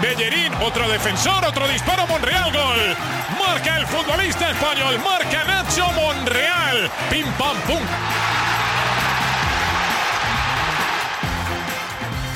Bellerín, otro defensor, otro disparo, Monreal, gol. Marca el futbolista español, marca Nacho Monreal. Pim pam pum.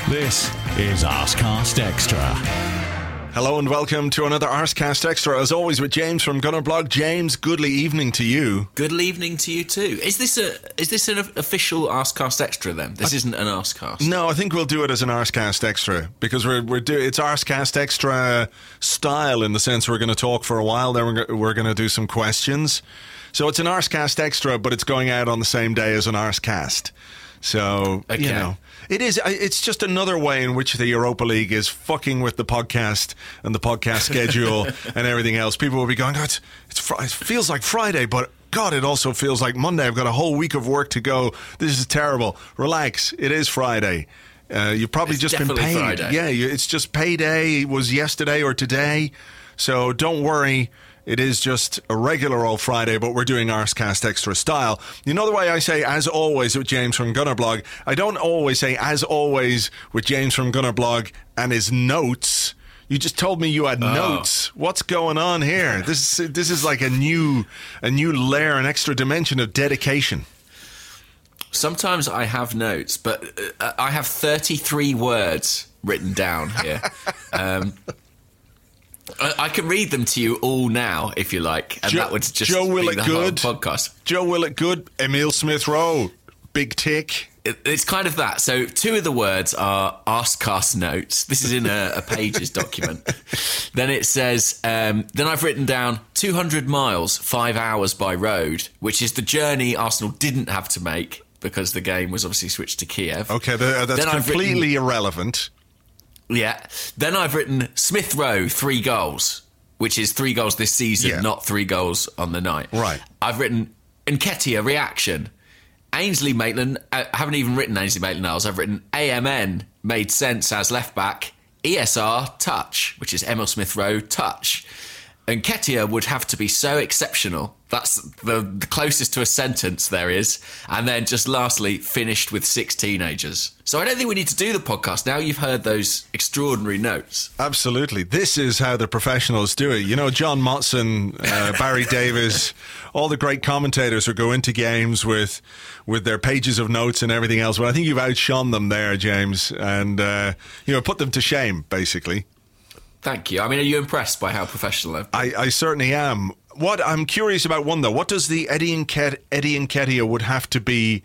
This is Arscast Extra. Hello and welcome to another Arscast Extra. As always, with James from Gunnerblog. James, goodly evening to you. Good evening to you too. Is this a is this an official Arscast Extra then? This isn't an Arscast. No, I think we'll do it as an Arscast Extra because we're we're do it's Arscast Extra style in the sense we're going to talk for a while. Then we're we're going to do some questions. So it's an Arscast Extra, but it's going out on the same day as an Arscast. So you Okay. know. It is. It's just another way in which the Europa League is fucking with the podcast and the podcast schedule and everything else. People will be going, oh, it's, it's fr- it feels like Friday, but God, it also feels like Monday. I've got a whole week of work to go. This is terrible. Relax. It is Friday. Uh, you've probably It's just been paid. Friday. Yeah, you, it's just payday. It was yesterday or today. So don't worry. It is just a regular old Friday, but we're doing Arscast Extra style. You know the way I say, as always, with James from Gunnerblog? I don't always say, as always, with James from Gunnerblog and his notes. You just told me you had notes. What's going on here? This is this is like a new a new layer, an extra dimension of dedication. Sometimes I have notes, but uh, I have 33 words written down here. um, I, I can read them to you all now if you like, and Joe- that would just Joe be Willock Good. podcast. Joe Willock Good, Emil Smith Rowe, Big Tick. It- It's kind of that. So two of the words are Arscast notes. This is in a, a pages document. Then it says, um, then I've written down 200 miles, five hours by road, which is the journey Arsenal didn't have to make because the game was obviously switched to Kiev. Okay, that's completely irrelevant. Yeah. Then I've written Smith Rowe, three goals, which is three goals this season, Yeah. not three goals on the night. Right. I've written Nketiah, reaction. Ainsley Maitland, I haven't even written Ainsley Maitland Niles. I've written AMN, made sense as left back. ESR, touch, which is Emil Smith Rowe, touch. Nketiah would have to be so exceptional. That's the, the closest to a sentence there is. And then just lastly, finished with six teenagers. So I don't think we need to do the podcast now. You've heard those extraordinary notes. Absolutely. This is how the professionals do it. You know, John Motson, uh, Barry Davies, all the great commentators who go into games with with their pages of notes and everything else. But I think you've outshone them there, James, and uh, you know, put them to shame, basically. Thank you. I mean, are you impressed by how professional I've I, I certainly am. What I'm curious about one though, what does the Eddie and Ket, Eddie Nketiah would have to be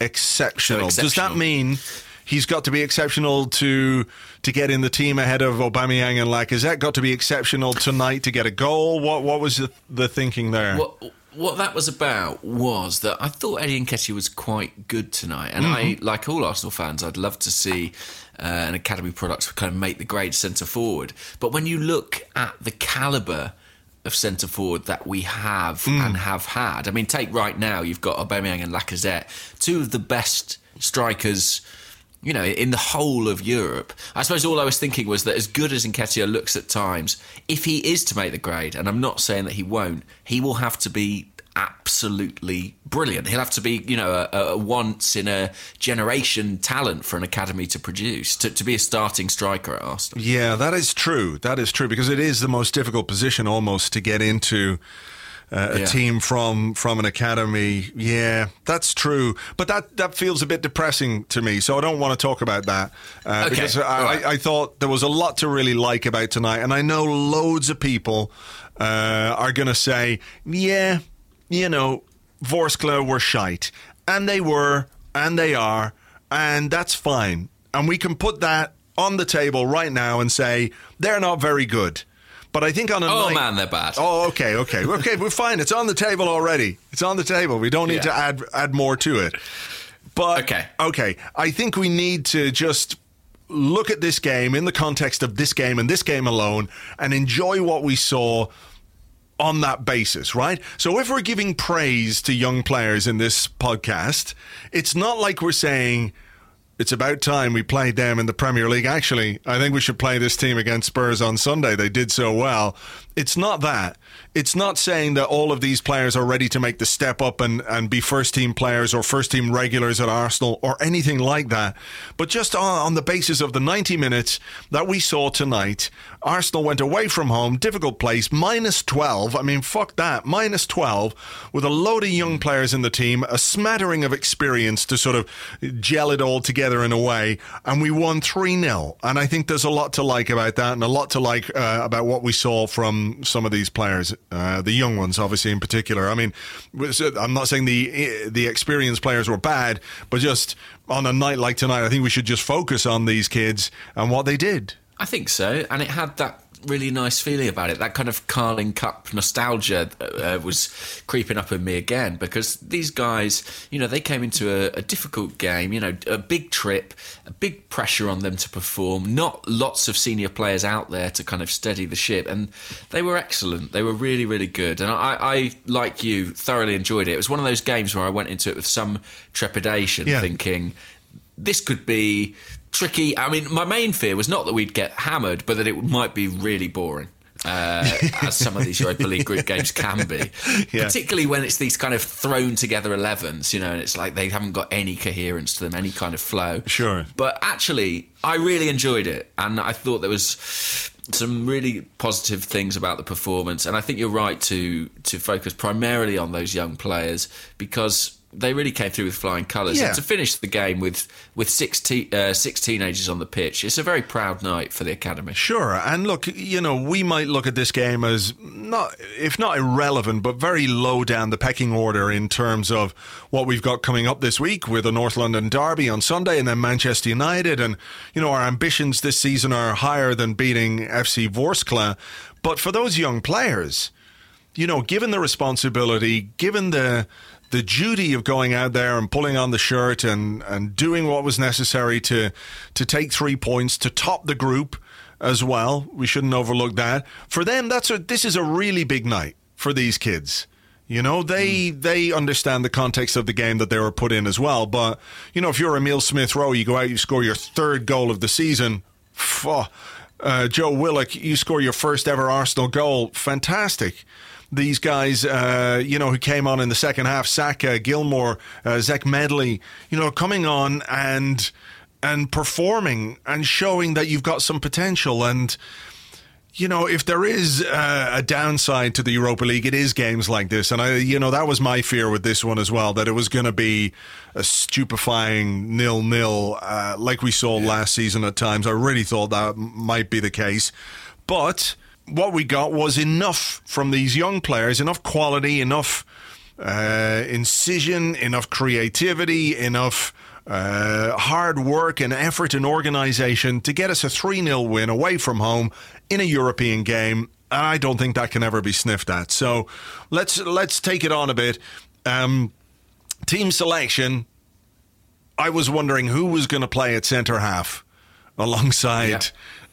exceptional? So Does that mean he's got to be exceptional to to get in the team ahead of Aubameyang and Lacazette? Got to be exceptional tonight to get a goal? What what was the, the thinking there? What what that was about was that I thought Eddie Nketiah was quite good tonight, and I, like all Arsenal fans, I'd love to see uh, an academy product kind of make the grade centre forward. But when you look at the calibre of centre forward that we have hmm. and have had, I mean, take right now, you've got Aubameyang and Lacazette, two of the best strikers you know, in the whole of Europe. I suppose all I was thinking was that as good as Nketiah looks at times, if he is to make the grade, and I'm not saying that he won't, he will have to be absolutely brilliant. He'll have to be, you know, a, a once in a generation talent for an academy to produce, to, to be a starting striker at Arsenal. Yeah, that is true. That is true because it is the most difficult position almost to get into uh, a Yeah. team from from an academy. Yeah, that's true. But that that feels a bit depressing to me. So I don't want to talk about that uh, Okay, because I, right. I, I thought there was a lot to really like about tonight, and I know loads of people uh, are going to say, yeah. You know, Vorskla were shite. And they were, and they are, and that's fine. And we can put that on the table right now and say they're not very good. But I think on a Oh night- man, they're bad. Oh, okay, okay, okay. We're fine. It's on the table already. It's on the table. We don't need to add add more to it. But Okay. okay. I think we need to just look at this game in the context of this game and this game alone, and enjoy what we saw on that basis, right? So if we're giving praise to young players in this podcast, it's not like we're saying it's about time we played them in the Premier League. Actually, I think we should play this team against Spurs on Sunday. They did so well. It's not that. It's not saying that all of these players are ready to make the step up and, and be first team players or first team regulars at Arsenal or anything like that. But just on, on the basis of the 90 minutes that we saw tonight, Arsenal went away from home, difficult place, minus 12. I mean, fuck that. Minus 12 with a load of young players in the team, a smattering of experience to sort of gel it all together in a way. And we won 3 0. And I think there's a lot to like about that and a lot to like uh, about what we saw from some of these players, uh, the young ones, obviously, in particular. I mean, I'm not saying the, the experienced players were bad, but just on a night like tonight, I think we should just focus on these kids and what they did. I think so, and it had that really nice feeling about it. That kind of Carling Cup nostalgia uh, was creeping up in me again because these guys, you know, they came into a, a difficult game, you know, a big trip, a big pressure on them to perform. Not lots of senior players out there to kind of steady the ship, and they were excellent. They were really, really good, and I, I like you, thoroughly enjoyed it. It was one of those games where I went into it with some trepidation, Yeah. thinking this could be tricky. I mean, my main fear was not that we'd get hammered, but that it might be really boring. Uh, as some of these Europa League group games can be, Yeah. particularly when it's these kind of thrown together 11s, you know, and it's like they haven't got any coherence to them, any kind of flow. Sure. But actually, I really enjoyed it, and I thought there was some really positive things about the performance. And I think you're right to to focus primarily on those young players because they really came through with flying colours. Yeah. And to finish the game with with six te- uh, six teenagers on the pitch, it's a very proud night for the academy. Sure. And look, you know, we might look at this game as not, if not irrelevant, but very low down the pecking order in terms of what we've got coming up this week with the North London Derby on Sunday and then Manchester United. And, you know, our ambitions this season are higher than beating FC Vorskla. But for those young players, you know, given the responsibility, given the the duty of going out there and pulling on the shirt and, and doing what was necessary to to take three points to top the group as well. We shouldn't overlook that. For them, that's a this is a really big night for these kids. You know, they they understand the context of the game that they were put in as well. But you know, if you're Emil Smith Rowe, you go out, you score your third goal of the season. Uh, Joe Willock, you score your first ever Arsenal goal. Fantastic these guys, uh, you know, who came on in the second half, Saka, Gilmour, uh, Zach Medley, you know, coming on and and performing and showing that you've got some potential. And you know, if there is uh, a downside to the Europa League, it is games like this. And I, you know, that was my fear with this one as well, that it was going to be a stupefying nil-nil, uh, like we saw last season at times. I really thought that might be the case, but what we got was enough from these young players, enough quality, enough uh, incision, enough creativity, enough uh, hard work and effort and organisation to get us a 3 0 win away from home in a European game. And I don't think that can ever be sniffed at. So let's let's take it on a bit. Um, team selection. I was wondering who was going to play at centre half alongside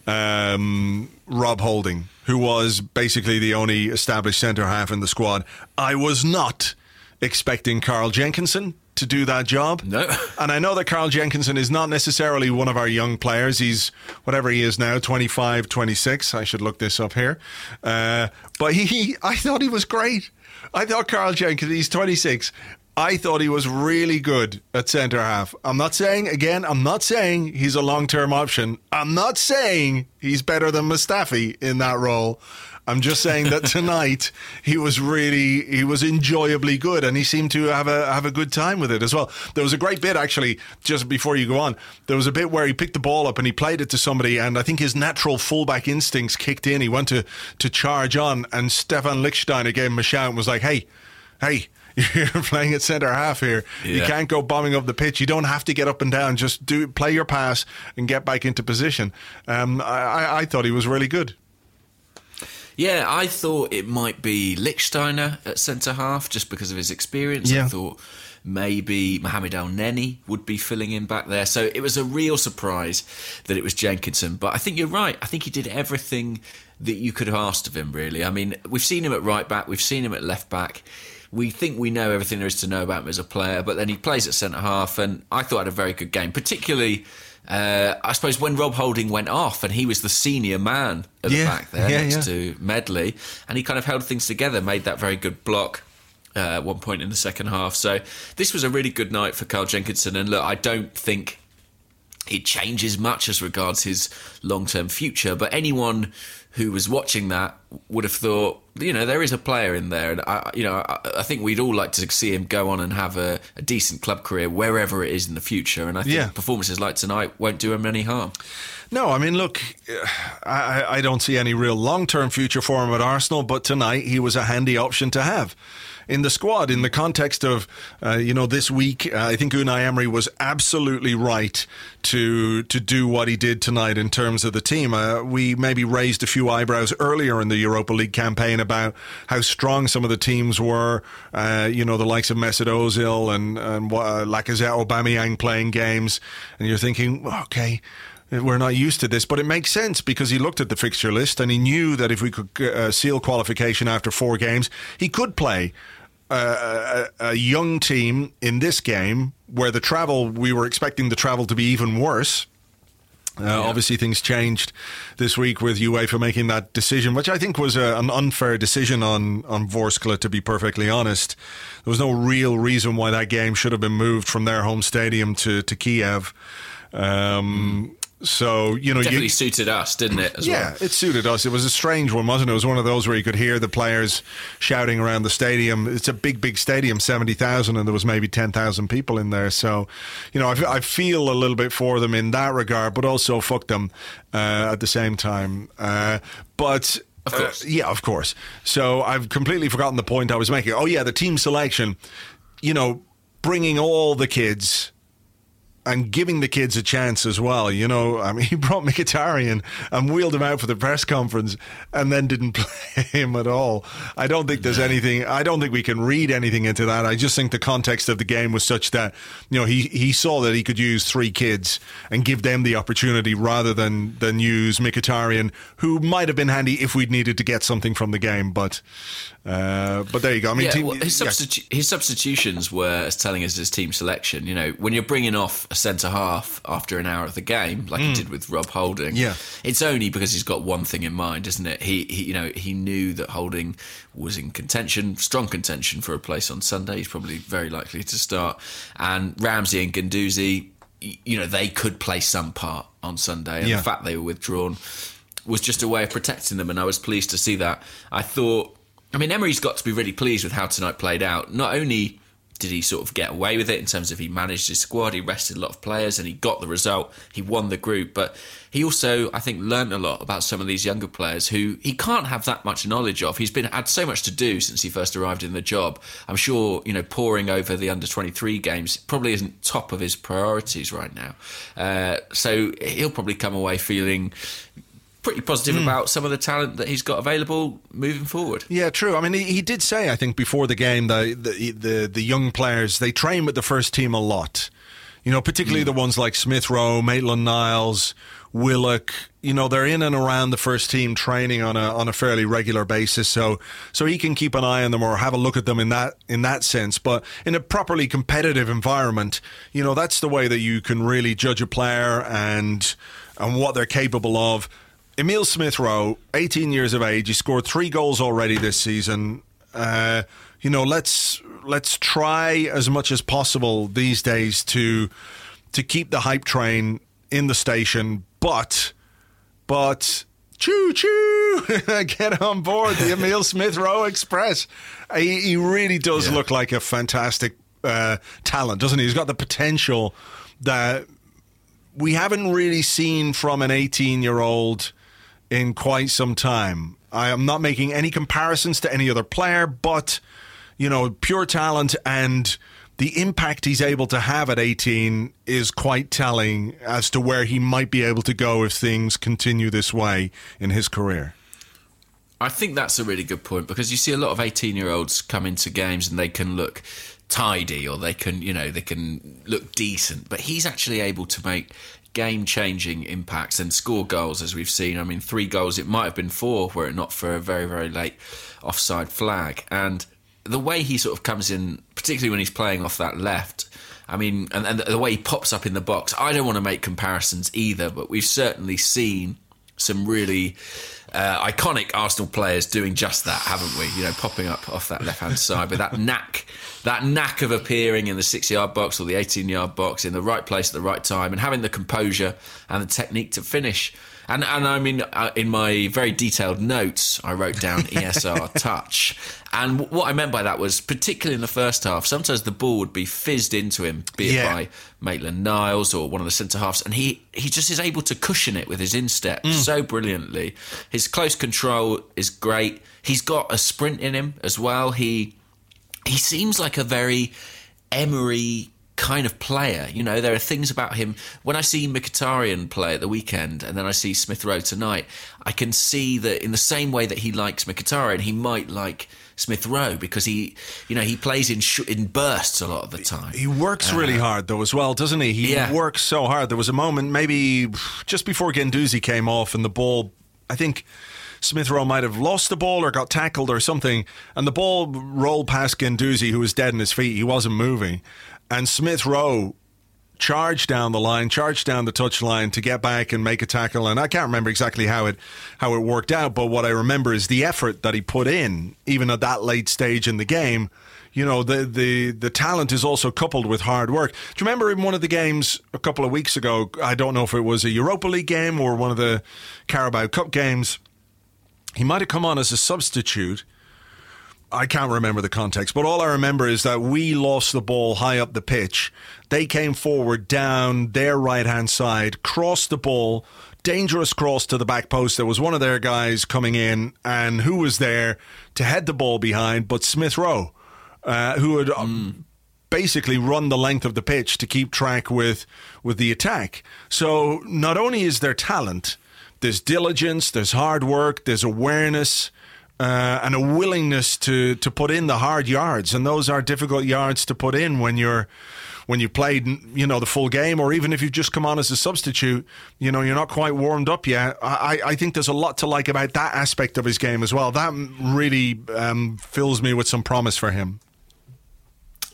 um, Rob Holding, who was basically the only established centre half in the squad. I was not expecting Carl Jenkinson to do that job. No. And I know that Carl Jenkinson is not necessarily one of our young players. He's whatever he is now, 25, 26. I should look this up here. Uh, but he, he, I thought he was great. I thought Carl Jenkins, he's 26. I thought he was really good at centre half. I'm not saying, again, I'm not saying he's a long term option. I'm not saying he's better than Mustafi in that role. I'm just saying that tonight he was really he was enjoyably good and he seemed to have a have a good time with it as well. There was a great bit actually just before you go on. There was a bit where he picked the ball up and he played it to somebody and I think his natural fullback instincts kicked in. He went to to charge on and Stephan Lichtsteiner gave him a shout and was like, "Hey, hey, you're playing at centre half here. You can't go bombing up the pitch. You don't have to get up and down. Just do play your pass and get back into position. Um, I, I, I thought he was really good. Yeah, I thought it might be Lichtsteiner at centre half just because of his experience. Yeah. I thought maybe Mohamed Elneny would be filling in back there. So it was a real surprise that it was Jenkinson. But I think you're right. I think he did everything that you could have asked of him, really. I mean, we've seen him at right back, we've seen him at left back. We think we know everything there is to know about him as a player, but then he plays at centre half, and I thought had a very good game, particularly. Uh, I suppose when Rob Holding went off and he was the senior man at the back there yeah, next yeah. to Medley, and he kind of held things together, made that very good block uh, at one point in the second half. So this was a really good night for Carl Jenkinson. And look, I don't think it changes much as regards his long term future, but anyone who was watching that would have thought, you know, there is a player in there, and I, you know, I, I think we'd all like to see him go on and have a, a decent club career wherever it is in the future. And I think Yeah. performances like tonight won't do him any harm. No, I mean, look, I, I- I don't see any real long term future for him at Arsenal, but tonight he was a handy option to have in the squad in the context of, uh, you know, this week. Uh, I think Unai Emery was absolutely right to to do what he did tonight in terms of the team. Uh, we maybe raised a few eyebrows earlier in the Europa League campaign about how strong some of the teams were. Uh, you know, the likes of Mesut Ozil and and uh, Lacazette, Aubameyang playing games, and you're thinking, okay we're not used to this, but it makes sense because he looked at the fixture list and he knew that if we could uh, seal qualification after four games, he could play uh, a, a young team in this game where the travel, we were expecting the travel to be even worse. Uh, Obviously, things changed this week with UEFA making that decision, which I think was a, an unfair decision on on Vorskla. To be perfectly honest, there was no real reason why that game should have been moved from their home stadium to to Kiev. Um, so you know, Definitely you, suited us, didn't it? As yeah, well? it suited us. It was a strange one, wasn't it? It was one of those where you could hear the players shouting around the stadium. It's a big, big stadium, 70,000, and there was maybe 10,000 people in there. So, you know, I, I feel a little bit for them in that regard, but also fuck them uh, at the same time. Uh, but. Of course. Uh, yeah, of course. So I've completely forgotten the point I was making. Oh, yeah, the team selection, you know, bringing all the kids and giving the kids a chance as well. You know, I mean, he brought Mkhitaryan and wheeled him out for the press conference and then didn't play him at all. I don't think there's anything, I don't think we can read anything into that. I just think the context of the game was such that, you know, he, he saw that he could use three kids and give them the opportunity rather than, than use Mkhitaryan, who might have been handy if we'd needed to get something from the game. But, uh, but there you go. I mean, yeah, team- well, his, yeah. substitu- his substitutions were as telling as his team selection. You know, when you're bringing off a centre half after an hour of the game, like he did with Rob Holding, Hmm. Yeah. it's only because he's got one thing in mind, isn't it? He, he, you know, he knew that Holding was in contention, strong contention for a place on Sunday. He's probably very likely to start, and Ramsey and Guendouzi, you know, they could play some part on Sunday, and Yeah. the fact they were withdrawn was just a way of protecting them, and I was pleased to see that. I thought, I mean, Emery's got to be really pleased with how tonight played out. Not only did he sort of get away with it in terms of he managed his squad, he rested a lot of players, and he got the result. He won the group, but he also, I think, learned a lot about some of these younger players who he can't have that much knowledge of. He's been had so much to do since he first arrived in the job. I'm sure, you know, pouring over the under 23 games probably isn't top of his priorities right now. Uh, so he'll probably come away feeling pretty positive hmm. about some of the talent that he's got available moving forward. Yeah, true. I mean, he, he did say, I think, before the game, the, the the the young players they train with the first team a lot. You know, particularly hmm. the ones like Smith Rowe, Maitland Niles, Willock. You know, they're in and around the first team training on a on a fairly regular basis. So so he can keep an eye on them or have a look at them in that in that sense. But in a properly competitive environment, you know, that's the way that you can really judge a player and and what they're capable of. Emil Smith Rowe, 18 years of age, he scored three goals already this season. Uh, you know, let's let's try as much as possible these days to to keep the hype train in the station, but but choo choo, get on board the Emil Smith Rowe Express. He, he really does look like a fantastic uh, talent, doesn't he? He's got the potential that we haven't really seen from an 18 year old in quite some time. I am not making any comparisons to any other player, but you know, pure talent and the impact he's able to have at 18 is quite telling as to where he might be able to go if things continue this way in his career. I think that's a really good point because you see a lot of 18 year olds come into games and they can look tidy or they can, you know, they can look decent, but he's actually able to make game changing impacts and score goals as we've seen. I mean, three goals, it might have been four were it not for a very, very late offside flag. And the way he sort of comes in, particularly when he's playing off that left, I mean, and, and the way he pops up in the box, I don't want to make comparisons either, but we've certainly seen some really uh, iconic Arsenal players doing just that, haven't we? You know, popping up off that left hand side, but that knack, that knack of appearing in the six yard box or the 18 yard box in the right place at the right time and having the composure and the technique to finish. And and I mean, uh, in my very detailed notes, I wrote down ESR touch. And w- what I meant by that was, particularly in the first half, sometimes the ball would be fizzed into him, be it Yeah. by Maitland Niles or one of the centre halves, and he he just is able to cushion it with his instep so brilliantly. His close control is great. He's got a sprint in him as well. He he seems like a very Emery kind of player. You know, there are things about him. When I see Mkhitaryan play at the weekend and then I see Smith Rowe tonight, I can see that in the same way that he likes Mkhitaryan, he might like Smith Rowe because he, you know, he plays in sh- in bursts a lot of the time. He works really uh, hard though as well, doesn't he? He. Yeah. works so hard. There was a moment maybe just before Guendouzi came off and the ball I think Smith Rowe might have lost the ball or got tackled or something, and the ball rolled past Guendouzi, who was dead in his feet. He wasn't moving. And Smith Rowe charged down the line, charged down the touchline to get back and make a tackle. And I can't remember exactly how it how it worked out, but what I remember is the effort that he put in, even at that late stage in the game. You know, the the the talent is also coupled with hard work. Do you remember in one of the games a couple of weeks ago? I don't know if it was a Europa League game or one of the Carabao Cup games. He might have come on as a substitute. I can't remember the context, but all I remember is that we lost the ball high up the pitch. They came forward down their right hand side, crossed the ball, dangerous cross to the back post. There was one of their guys coming in, and who was there to head the ball behind? But Smith Rowe, uh, who had um, basically run the length of the pitch to keep track with with the attack. So not only is there talent, there's diligence, there's hard work, there's awareness. Uh, and a willingness to, to put in the hard yards, and those are difficult yards to put in when you're when you played you know the full game, or even if you've just come on as a substitute, you know you're not quite warmed up yet. I, I think there's a lot to like about that aspect of his game as well. That really um, fills me with some promise for him.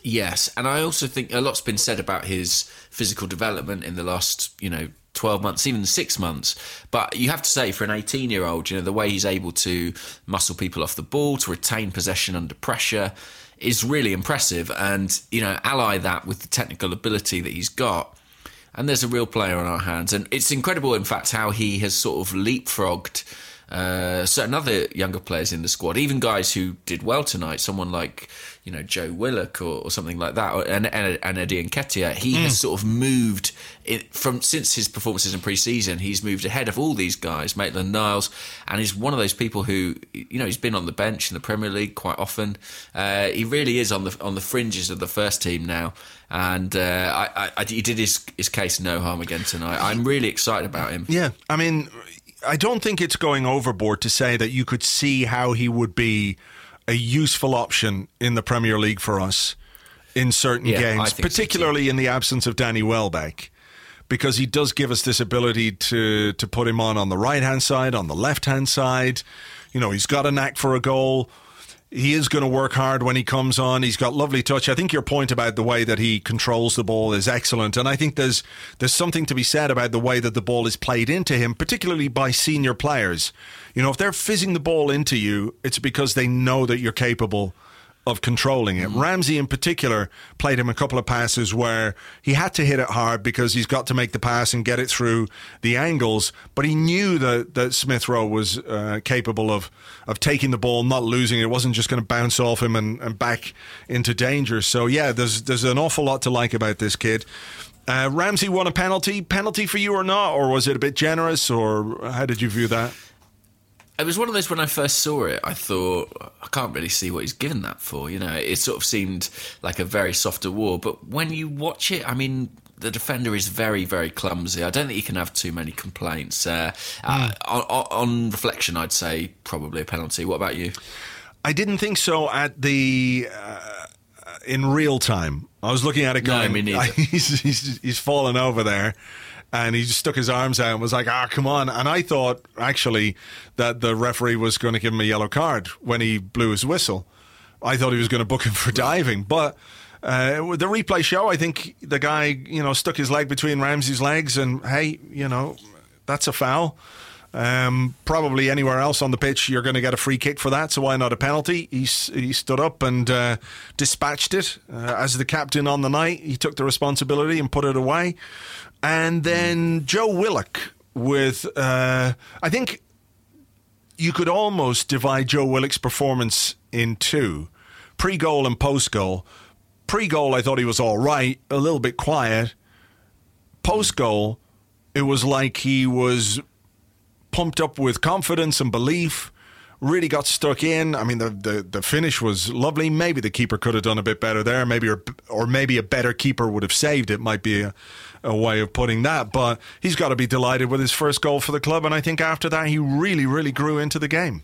Yes, and I also think a lot's been said about his physical development in the last, you know, 12 months, even six months. But you have to say, for an 18 year old, you know, the way he's able to muscle people off the ball, to retain possession under pressure is really impressive. And, you know, ally that with the technical ability that he's got. And there's a real player on our hands. And it's incredible, in fact, how he has sort of leapfrogged uh, certain other younger players in the squad, even guys who did well tonight, someone like you know Joe Willock or, or something like that, or, and, and, and Eddie Nketiah. He has sort of moved it, from since his performances in pre-season. He's moved ahead of all these guys, Maitland Niles, and he's one of those people who you know he's been on the bench in the Premier League quite often. Uh, he really is on the on the fringes of the first team now. And uh, I, I, he did his, his case no harm again tonight. I'm really excited about him. Yeah, I mean, I don't think it's going overboard to say that you could see how he would be a useful option in the Premier League for us in certain Yeah, games, think so particularly in the absence of Danny Welbeck. Because he does give us this ability to to put him on on the right hand side, on the left hand side. You know, he's got a knack for a goal. He is going to work hard when he comes on. He's got lovely touch. I think your point about the way that he controls the ball is excellent, and I think there's there's something to be said about the way that the ball is played into him, particularly by senior players. You know, if they're fizzing the ball into you, it's because they know that you're capable of controlling it. Ramsey, in particular, played him a couple of passes where he had to hit it hard because he's got to make the pass and get it through the angles. But he knew that, that Smith Rowe was uh, capable of, of taking the ball, not losing it. It wasn't just going to bounce off him and, and back into danger. So, yeah, there's, there's an awful lot to like about this kid. Uh, Ramsey won a penalty. Penalty for you or not? Or was it a bit generous? Or how did you view that? It was one of those when I first saw it, I thought, I can't really see what he's given that for. You know, it sort of seemed like a very soft award. But when you watch it, I mean, the defender is very, very clumsy. I don't think you can have too many complaints. Uh, uh, on, on reflection, I'd say probably a penalty. What about you? I didn't think so at the uh, in real time. I was looking at it No, going, me neither. he's, he's he's fallen over there, and he just stuck his arms out and was like, "Ah, come on!" And I thought actually that the referee was going to give him a yellow card when he blew his whistle. I thought he was going to book him for diving, but. Uh, the replay show, I think the guy, you know, stuck his leg between Ramsey's legs, and hey, you know, that's a foul. Um, probably anywhere else on the pitch, you're going to get a free kick for that. So why not a penalty? He he stood up and uh, dispatched it uh, as the captain on the night. He took the responsibility and put it away. And then Joe Willock with, uh, I think you could almost divide Joe Willock's performance in two pre goal and post goal. Pre goal, I thought he was all right, a little bit quiet. Post goal, it was like he was pumped up with confidence and belief. Really got stuck in. I mean, the, the, the finish was lovely. Maybe the keeper could have done a bit better there. Maybe or, or maybe a better keeper would have saved it. Might be a, a way of putting that. But he's got to be delighted with his first goal for the club. And I think after that, he really, really grew into the game.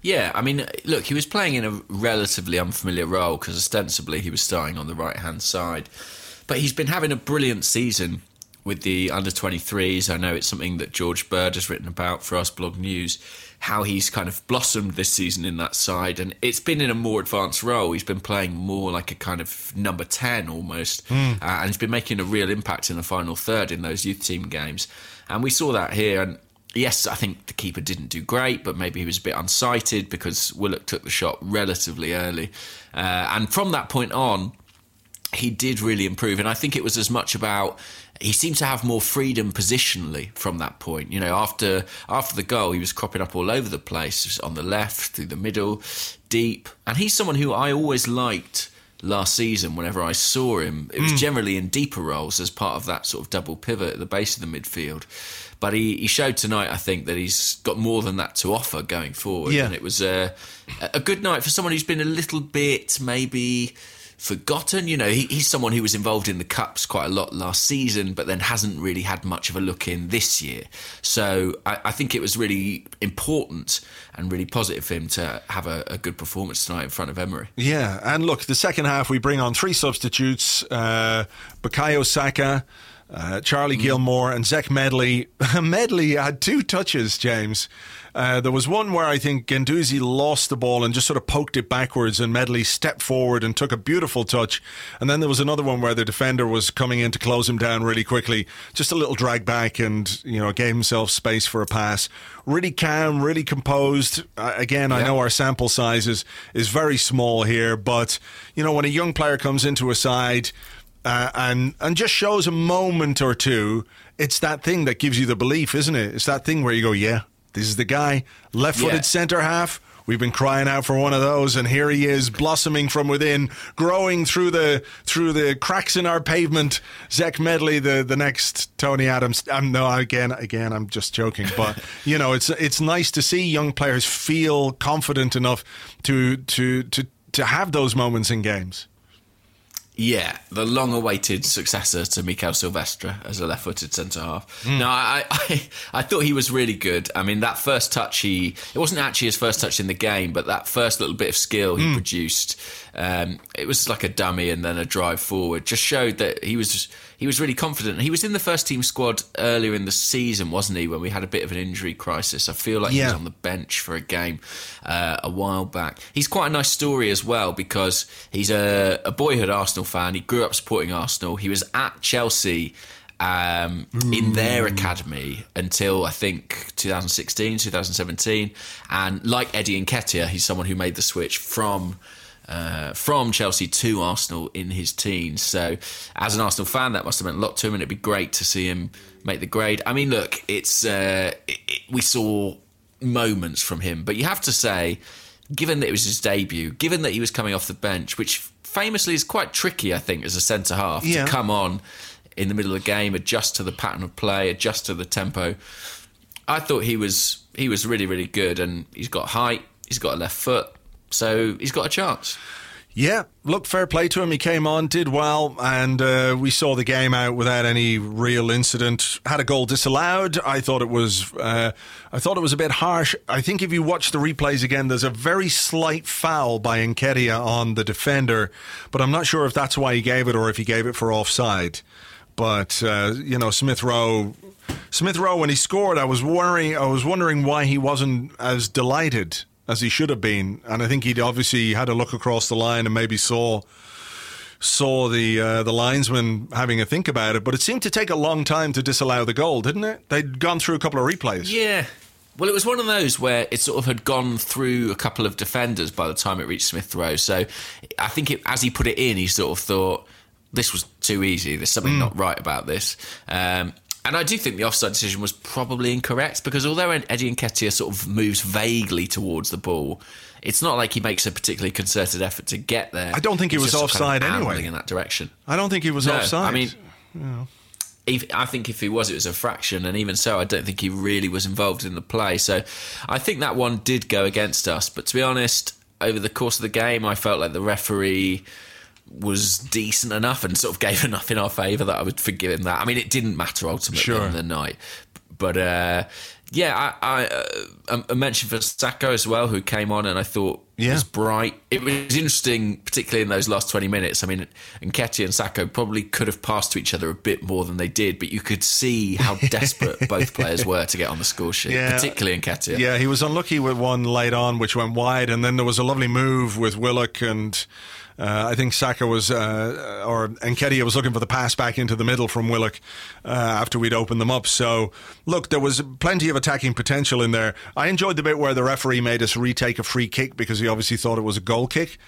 Yeah, I mean, look, he was playing in a relatively unfamiliar role because ostensibly he was starting on the right hand side. But he's been having a brilliant season with the under 23s. I know it's something that George Bird has written about for Arseblog News, how he's kind of blossomed this season in that side. And it's been in a more advanced role. He's been playing more like a kind of number 10 almost. Uh, and he's been making a real impact in the final third in those youth team games. And we saw that here. And yes, I think the keeper didn't do great, but maybe he was a bit unsighted because Willock took the shot relatively early. Uh, and from that point on, he did really improve. And I think it was as much about he seemed to have more freedom positionally from that point. You know, after after the goal, he was cropping up all over the place, on the left, through the middle, deep. And he's someone who I always liked last season whenever I saw him. It was hmm. generally in deeper roles as part of that sort of double pivot at the base of the midfield. But he, he showed tonight, I think, that he's got more than that to offer going forward. Yeah. And it was a, a good night for someone who's been a little bit maybe forgotten. You know, he, he's someone who was involved in the cups quite a lot last season, but then hasn't really had much of a look in this year. So I, I think it was really important and really positive for him to have a, a good performance tonight in front of Emery. Yeah, and look, the second half we bring on three substitutes: uh, Bukayo Saka, uh, Charlie Gilmour, and Zach Medley. Medley had two touches, James. Uh, there was one where I think Guendouzi lost the ball and just sort of poked it backwards, and Medley stepped forward and took a beautiful touch. And then there was another one where the defender was coming in to close him down really quickly, just a little drag back, and you know gave himself space for a pass. Really calm, really composed. Uh, again, I know our sample size is is very small here, but you know when a young player comes into a side uh, and and just shows a moment or two, it's that thing that gives you the belief, isn't it? It's that thing where you go, yeah, this is the guy, left-footed Yeah. centre half. We've been crying out for one of those, and here he is, blossoming from within, growing through the through the cracks in our pavement. Zach Medley, the the next Tony Adams. Um, no, again, again, I'm just joking, but you know, it's it's nice to see young players feel confident enough to to to to have those moments in games. Yeah, the long-awaited successor to Mikaël Silvestre as a left-footed centre half. Hmm. No, I, I, I thought he was really good. I mean, that first touch, he it wasn't actually his first touch in the game, but that first little bit of skill he hmm. produced, um, it was like a dummy and then a drive forward. Just showed that he was he was really confident. He was in the first team squad earlier in the season, wasn't he? When we had a bit of an injury crisis, I feel like he was on the bench for a game uh, a while back. He's quite a nice story as well because he's a, a boyhood Arsenal fan. He grew up supporting Arsenal. He was at Chelsea um, in their academy until I think 2016, 2017. And like Eddie and Nketiah, he's someone who made the switch from. Uh, from Chelsea to Arsenal in his teens. So, as an Arsenal fan, that must have meant a lot to him, and it'd be great to see him make the grade. I mean, look, it's uh, it, it, we saw moments from him. But you have to say, given that it was his debut, given that he was coming off the bench, which famously is quite tricky, I think, as a centre half Yeah. to come on in the middle of the game, adjust to the pattern of play, adjust to the tempo. I thought he was he was really really good, and he's got height, he's got a left foot, so he's got a chance. Yeah, look, fair play to him. He came on, did well, and uh, we saw the game out without any real incident. Had a goal disallowed. I thought it was, uh, I thought it was a bit harsh. I think if you watch the replays again, there's a very slight foul by Nketiah on the defender, but I'm not sure if that's why he gave it or if he gave it for offside. But uh, you know, Smith Rowe, Smith Rowe, when he scored, I was worrying. I was wondering why he wasn't as delighted as he should have been. And I think he'd obviously had a look across the line and maybe saw saw the uh, the linesman having a think about it. But it seemed to take a long time to disallow the goal, didn't it? They'd gone through a couple of replays. Yeah. Well, it was one of those where it sort of had gone through a couple of defenders by the time it reached Smith Rowe. So I think it, as he put it in, he sort of thought this was too easy. There's something mm. not right about this. Um, and I do think the offside decision was probably incorrect because although Eddie Nketiah sort of moves vaguely towards the ball, it's not like he makes a particularly concerted effort to get there. I don't think he was offside kind of anyway. In that direction, I don't think he was no, offside. I mean, if, I think if he was, it was a fraction, and even so, I don't think he really was involved in the play. So, I think that one did go against us. But to be honest, over the course of the game, I felt like the referee was decent enough and sort of gave enough in our favour that I would forgive him that. I mean, it didn't matter ultimately sure. in the night, but uh, yeah, I, I, uh, I, mentioned for Saka as well, who came on and I thought yeah. was bright. It was interesting, particularly in those last 20 minutes. I mean, Nketiah and Saka probably could have passed to each other a bit more than they did, but you could see how desperate both players were to get on the score sheet, yeah. particularly Nketiah. Yeah, he was unlucky with one late on, which went wide, and then there was a lovely move with Willock and uh, I think Saka was, uh, or Nketiah was looking for the pass back into the middle from Willock uh, after we'd opened them up. So, look, there was plenty of attacking potential in there. I enjoyed the bit where the referee made us retake a free kick because he obviously thought it was a goal kick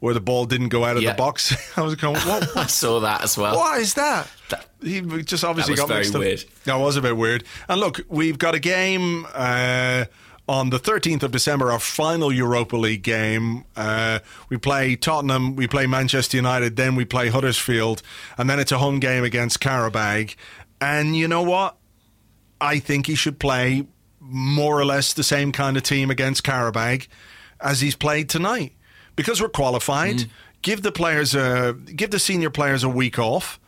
where the ball didn't go out of yeah. the box. I was going, what? I saw that as well. What is that? that he just obviously got very mixed weird. up. That was a bit weird. And look, we've got a game. Uh, on the 13th of December, our final Europa League game. Uh, we play Tottenham, we play Manchester United, then we play Huddersfield, and then it's a home game against Qarabag. And you know what? I think he should play more or less the same kind of team against Qarabag as he's played tonight. Because we're qualified, mm. give the players a give the senior players a week off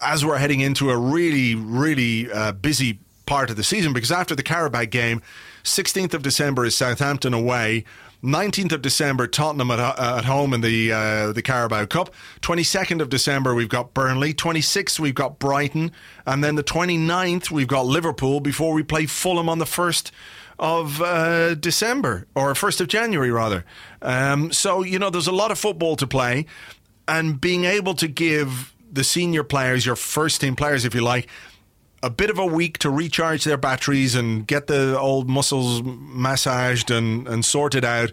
as we're heading into a really, really uh, busy part of the season. Because after the Qarabag game, 16th of December is Southampton away. 19th of December, Tottenham at, uh, at home in the uh, the Carabao Cup. 22nd of December, we've got Burnley. 26th, we've got Brighton. And then the 29th, we've got Liverpool before we play Fulham on the 1st of uh, December, or 1st of January, rather. Um, so, you know, there's a lot of football to play. And being able to give the senior players, your first team players, if you like, a bit of a week to recharge their batteries and get the old muscles massaged and, and sorted out.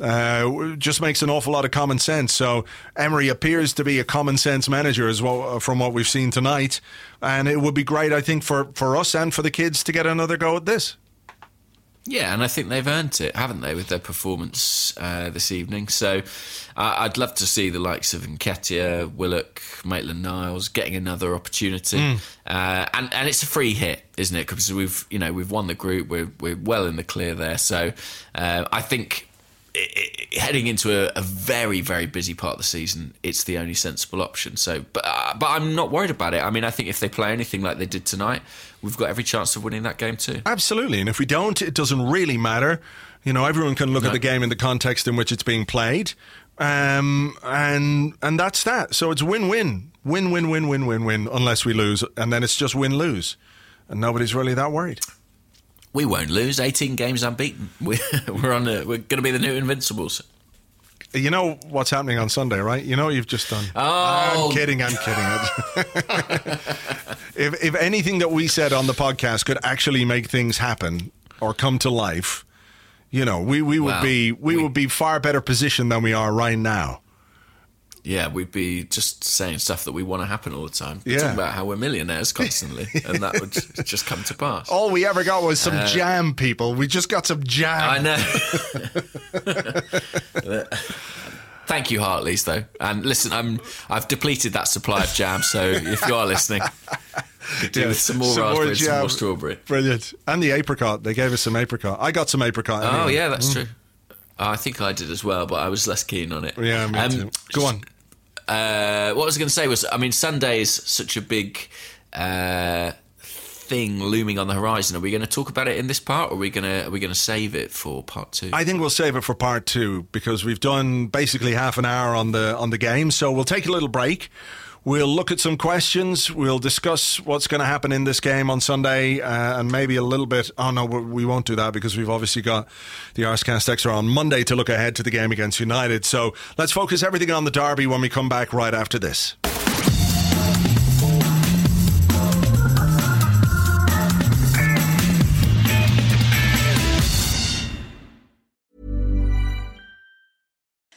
Uh, just makes an awful lot of common sense. So Emery appears to be a common sense manager as well from what we've seen tonight, and it would be great, I think, for, for us and for the kids to get another go at this. Yeah, and I think they've earned it, haven't they, with their performance uh, this evening? So uh, I'd love to see the likes of Nketiah, Willock, Maitland Niles getting another opportunity, mm. uh, and and it's a free hit, isn't it? Because we've you know we've won the group, we're we're well in the clear there. So uh, I think heading into a, a, very very busy part of the season, it's the only sensible option. So, but uh, but I'm not worried about it. I mean, I think if they play anything like they did tonight, we've got every chance of winning that game too. Absolutely, and if we don't, it doesn't really matter. You know, everyone can look no. at the game in the context in which it's being played, um, and and that's that. So it's win win, win win win win win win, unless we lose, and then it's just win lose, and nobody's really that worried we won't lose. 18 games unbeaten. We're, we're on. A, we're going to be the new Invincibles. You know what's happening on Sunday, right? You know what you've just done. Oh, I'm kidding. I'm kidding. if if anything that we said on the podcast could actually make things happen or come to life, you know, we, we would be we, we would be far better positioned than we are right now yeah, we'd be just saying stuff that we want to happen all the time. Yeah. Talking about how we're millionaires constantly, and that would just come to pass. All we ever got was some uh, jam, people. We just got some jam. I know. Thank you, Hartley's, though. And listen, I'm I've depleted that supply of jam. So if you are listening, Do Yeah, with some more some more raspberry, some more strawberry. Brilliant. And the apricot. They gave us some apricot. I got some apricot. Oh yeah, that's true. I think I did as well, but I was less keen on it. Yeah, me Um, too. Go on. Uh, what I was going to say was, I mean, Sunday is such a big uh, thing looming on the horizon. Are we going to talk about it in this part, or are we going to are we going to save it for part two? I think we'll save it for part two because we've done basically half an hour on the on the game. So we'll take a little break. We'll look at some questions. We'll discuss what's going to happen in this game on Sunday, uh, and maybe a little bit. Oh no, we won't do that because we've obviously got the Arscast Extra on Monday to look ahead to the game against United. So let's focus everything on the derby when we come back right after this.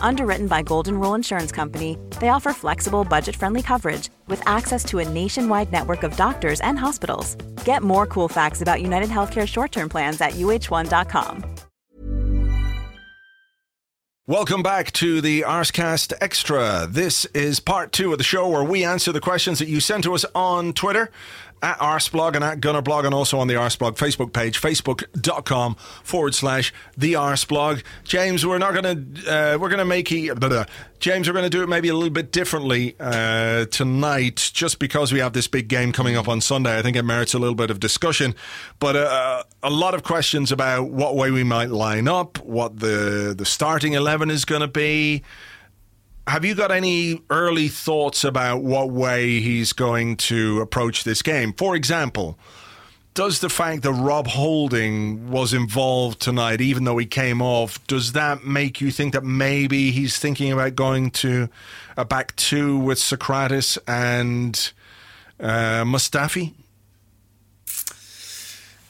Underwritten by Golden Rule Insurance Company, they offer flexible, budget friendly coverage with access to a nationwide network of doctors and hospitals. Get more cool facts about United Healthcare short term plans at uhone.com. Welcome back to the Arscast Extra. This is part two of the show where we answer the questions that you sent to us on Twitter at Arseblog and at Gunnerblog and also on the Arseblog Facebook page, facebook.com forward slash the Arseblog. James, we're not going to, uh, we're going to make it, blah. James, we're going to do it maybe a little bit differently uh, tonight just because we have this big game coming up on Sunday. I think it merits a little bit of discussion, but uh, a lot of questions about what way we might line up, what the, the starting 11 is going to be. Have you got any early thoughts about what way he's going to approach this game? For example, does the fact that Rob Holding was involved tonight, even though he came off, does that make you think that maybe he's thinking about going to a back two with Sokratis and uh, Mustafi?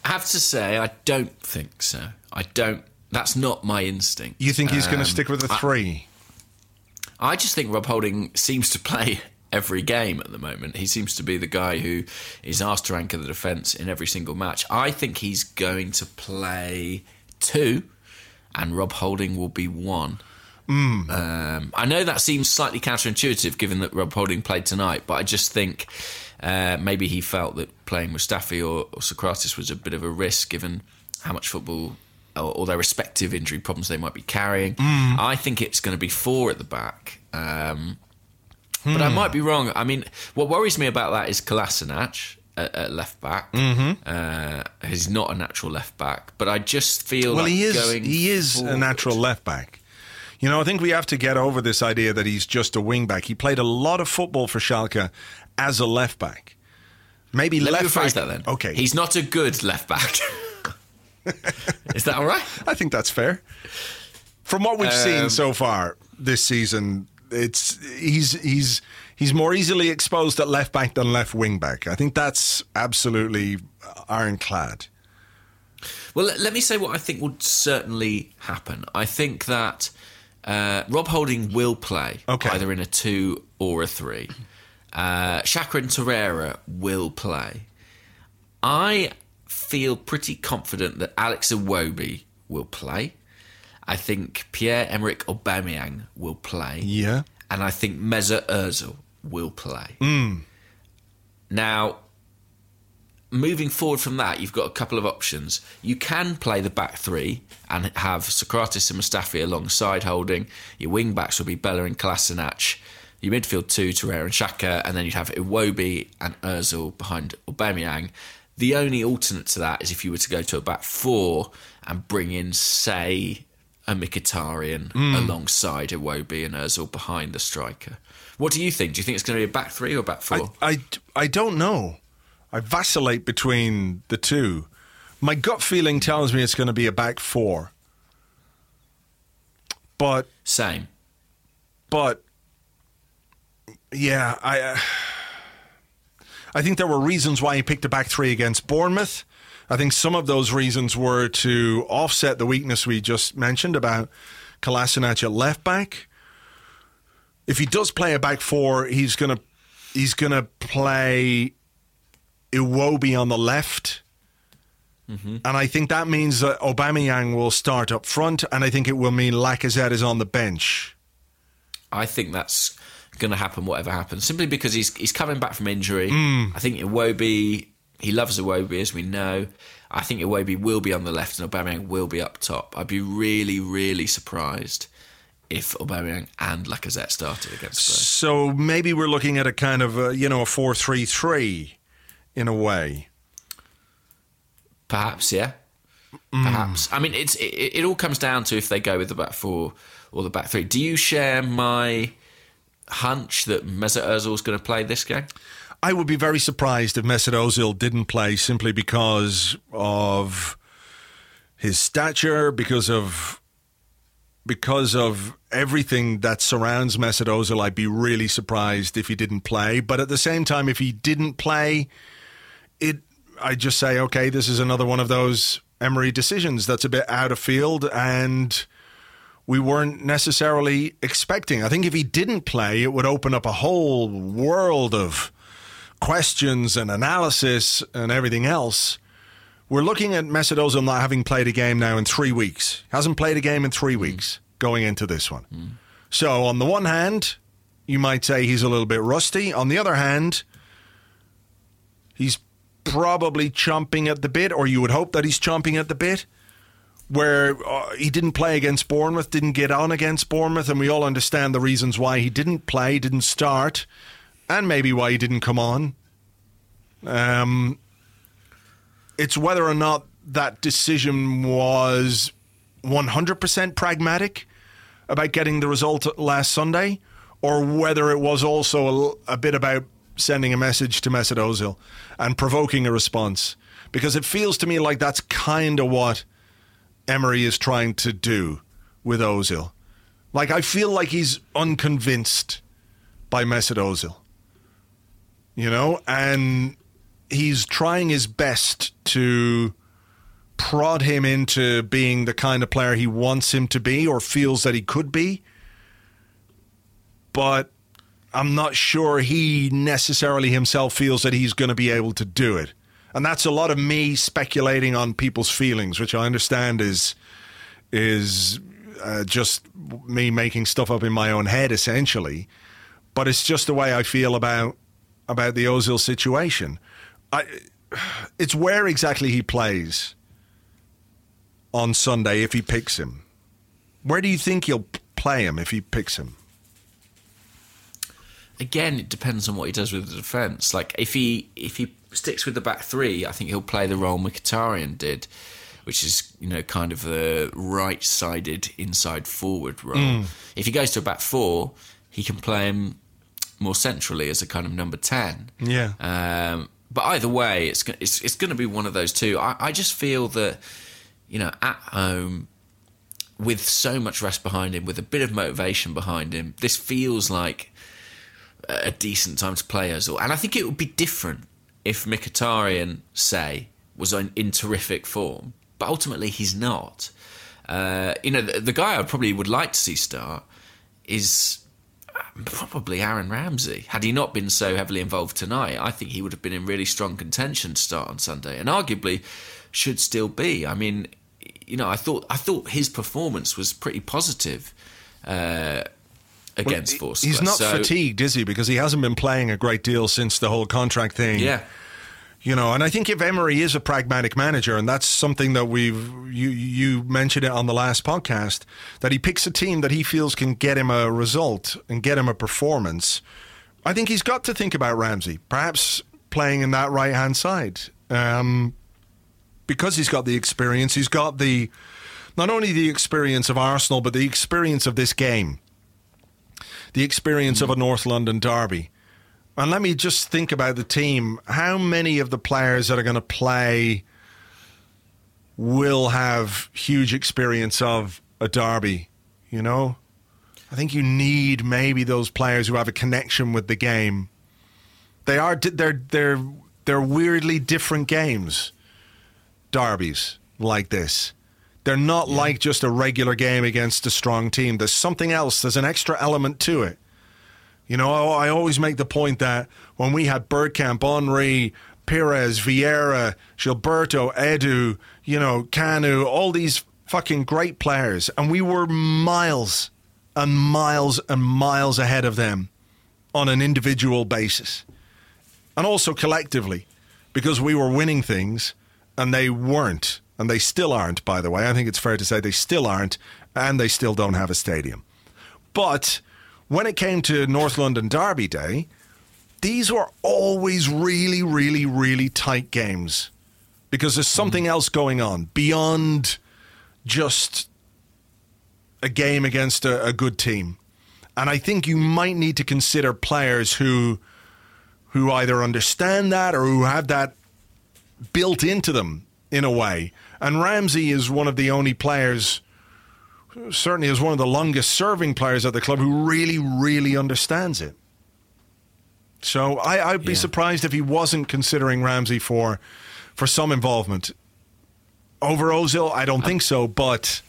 I have to say, I don't think so. I don't. That's not my instinct. You think he's going Um, to stick with the three? I just think Rob Holding seems to play every game at the moment. He seems to be the guy who is asked to anchor the defence in every single match. I think he's going to play two, and Rob Holding will be one. Um, I know that seems slightly counterintuitive given that Rob Holding played tonight, but I just think uh, maybe he felt that playing Mustafi or, or Sokratis was a bit of a risk given how much football or, or their respective injury problems they might be carrying. I think it's going to be four at the back. Um, But I might be wrong. I mean, what worries me about that is Kolasinac at, at left back. Mm-hmm. Uh, he's not a natural left back, but I just feel Well, like he is. He is a natural left back. You know, I think we have to get over this idea that he's just a wing back. He played a lot of football for Schalke as a left back. Maybe Let left me rephrase back. that then. Okay, he's not a good left back. is that all right? I think that's fair. From what we've Um, seen so far this season, it's he's he's he's more easily exposed at left back than left wing back. I think that's absolutely ironclad. Well, let, me say what I think would certainly happen. I think that uh, Rob Holding will play Okay. either in a two or a three. Uh, Xhaka and Torreira will play. I feel pretty confident that Alex Iwobi will play. I think Pierre Emerick Aubameyang will play. Yeah. And I think Mesut Ozil will play. Hmm. Now, moving forward from that, you've got a couple of options. You can play the back three and have Sokratis and Mustafi alongside holding. Your wing backs will be Bella and Kolasinac. Your midfield two, Torreira and Xhaka, and then you'd have Iwobi and Ozil behind Aubameyang. The only alternate to that is if you were to go to a back four and bring in, say, a Mkhitaryan alongside Iwobi and Ozil behind the striker. What do you think? Do you think it's going to be a back three or back four? I, I, I don't know. I vacillate between the two. My gut feeling tells me it's going to be a back four. But Same. but yeah, I uh, I think there were reasons why he picked a back three against Bournemouth. I think some of those reasons were to offset the weakness we just mentioned about Kolasinac at left back. If he does play a back four, he's gonna he's gonna play Iwobi on the left. Mm-hmm. And I think that means that Aubameyang will start up front, and I think it will mean Lacazette is on the bench. I think that's going to happen, whatever happens, simply because he's he's coming back from injury. Mm. I think Iwobi, he loves Iwobi, as we know. I think Iwobi will be on the left and Aubameyang will be up top. I'd be really, really surprised if Aubameyang and Lacazette started against Spurs. So maybe we're looking at a kind of a, you know a four three three, in a way. Perhaps, yeah. Mm. Perhaps. I mean, it's it, it all comes down to if they go with the back four or the back three. Do you share my hunch that Mesut is going to play this game? I would be very surprised if Mesut Ozil didn't play simply because of his stature, because of because of everything that surrounds Mesut Ozil. I'd be really surprised if he didn't play. But at the same time, if he didn't play, it I just say, okay, this is another one of those Emery decisions that's a bit out of field and we weren't necessarily expecting. I think if he didn't play, it would open up a whole world of questions and analysis and everything else. We're looking at Mesut Ozil not having played a game now in three weeks. Hasn't played a game in three weeks going into this one. So on the one hand, you might say he's a little bit rusty. On the other hand, he's probably chomping at the bit, or you would hope that he's chomping at the bit. Where uh, he didn't play against Bournemouth, didn't get on against Bournemouth, and we all understand the reasons why he didn't play, didn't start, and maybe why he didn't come on. Um, it's whether or not that decision was 100% pragmatic about getting the result last Sunday, or whether it was also a, a bit about sending a message to Mesut Ozil and provoking a response. Because it feels to me like that's kind of what Emery is trying to do with Ozil. Like, I feel like he's unconvinced by Mesut Ozil. You know? And he's trying his best to prod him into being the kind of player he wants him to be or feels that he could be. But I'm not sure he necessarily himself feels that he's going to be able to do it. And that's a lot of me speculating on people's feelings, which I understand is is uh, just me making stuff up in my own head, essentially. But it's just the way I feel about about the Ozil situation. I, it's where exactly he plays on Sunday if he picks him. Where do you think he'll play him if he picks him? Again, it depends on what he does with the defence. Like if he if he sticks with the back three, I think he'll play the role Mkhitaryan did, which is you know kind of the right-sided inside forward role. If he goes to a back four, he can play him more centrally as a kind of number ten. Yeah. Um, but either way, it's it's it's going to be one of those two. I, I just feel that you know at home with so much rest behind him, with a bit of motivation behind him, this feels like a decent time to play as Ozil. And I think it would be different if Mkhitaryan, say, was in, in terrific form, but ultimately he's not. Uh, you know, the, the guy I probably would like to see start is probably Aaron Ramsey. Had he not been so heavily involved tonight, I think he would have been in really strong contention to start on Sunday, and arguably should still be. I mean, you know, I thought I thought his performance was pretty positive uh, against Vorskla. He's not fatigued, is he? Because he hasn't been playing a great deal since the whole contract thing. Yeah, You know, and I think if Emery is a pragmatic manager, and that's something that we've you you mentioned it on the last podcast, that he picks a team that he feels can get him a result and get him a performance. I think he's got to think about Ramsey, perhaps playing in that right hand side, um, because he's got the experience. He's got the not only the experience of Arsenal, but the experience of this game, the experience of a North London derby. And let me just think about the team. How many of the players that are going to play will have huge experience of a derby? You know, I think you need maybe those players who have a connection with the game. They are they're they're they're weirdly different games. Derbies like this. They're not yeah. like just a regular game against a strong team. There's something else. There's an extra element to it. You know, I always make the point that when we had Bergkamp, Henry, Pires, Vieira, Gilberto, Edu, you know, Kanu, all these fucking great players, and we were miles and miles and miles ahead of them on an individual basis. And also collectively, because we were winning things and they weren't. And they still aren't, by the way. I think it's fair to say they still aren't, and they still don't have a stadium. But when it came to North London Derby Day, these were always really, really, really tight games because there's something mm. else going on beyond just a game against a, a, good team. And I think you might need to consider players who who either understand that or who have that built into them in a way. And Ramsey is one of the only players certainly is one of the longest serving players at the club who really, really understands it. So I, would be yeah. surprised if he wasn't considering Ramsey for for some involvement. Over Ozil, I don't think so, but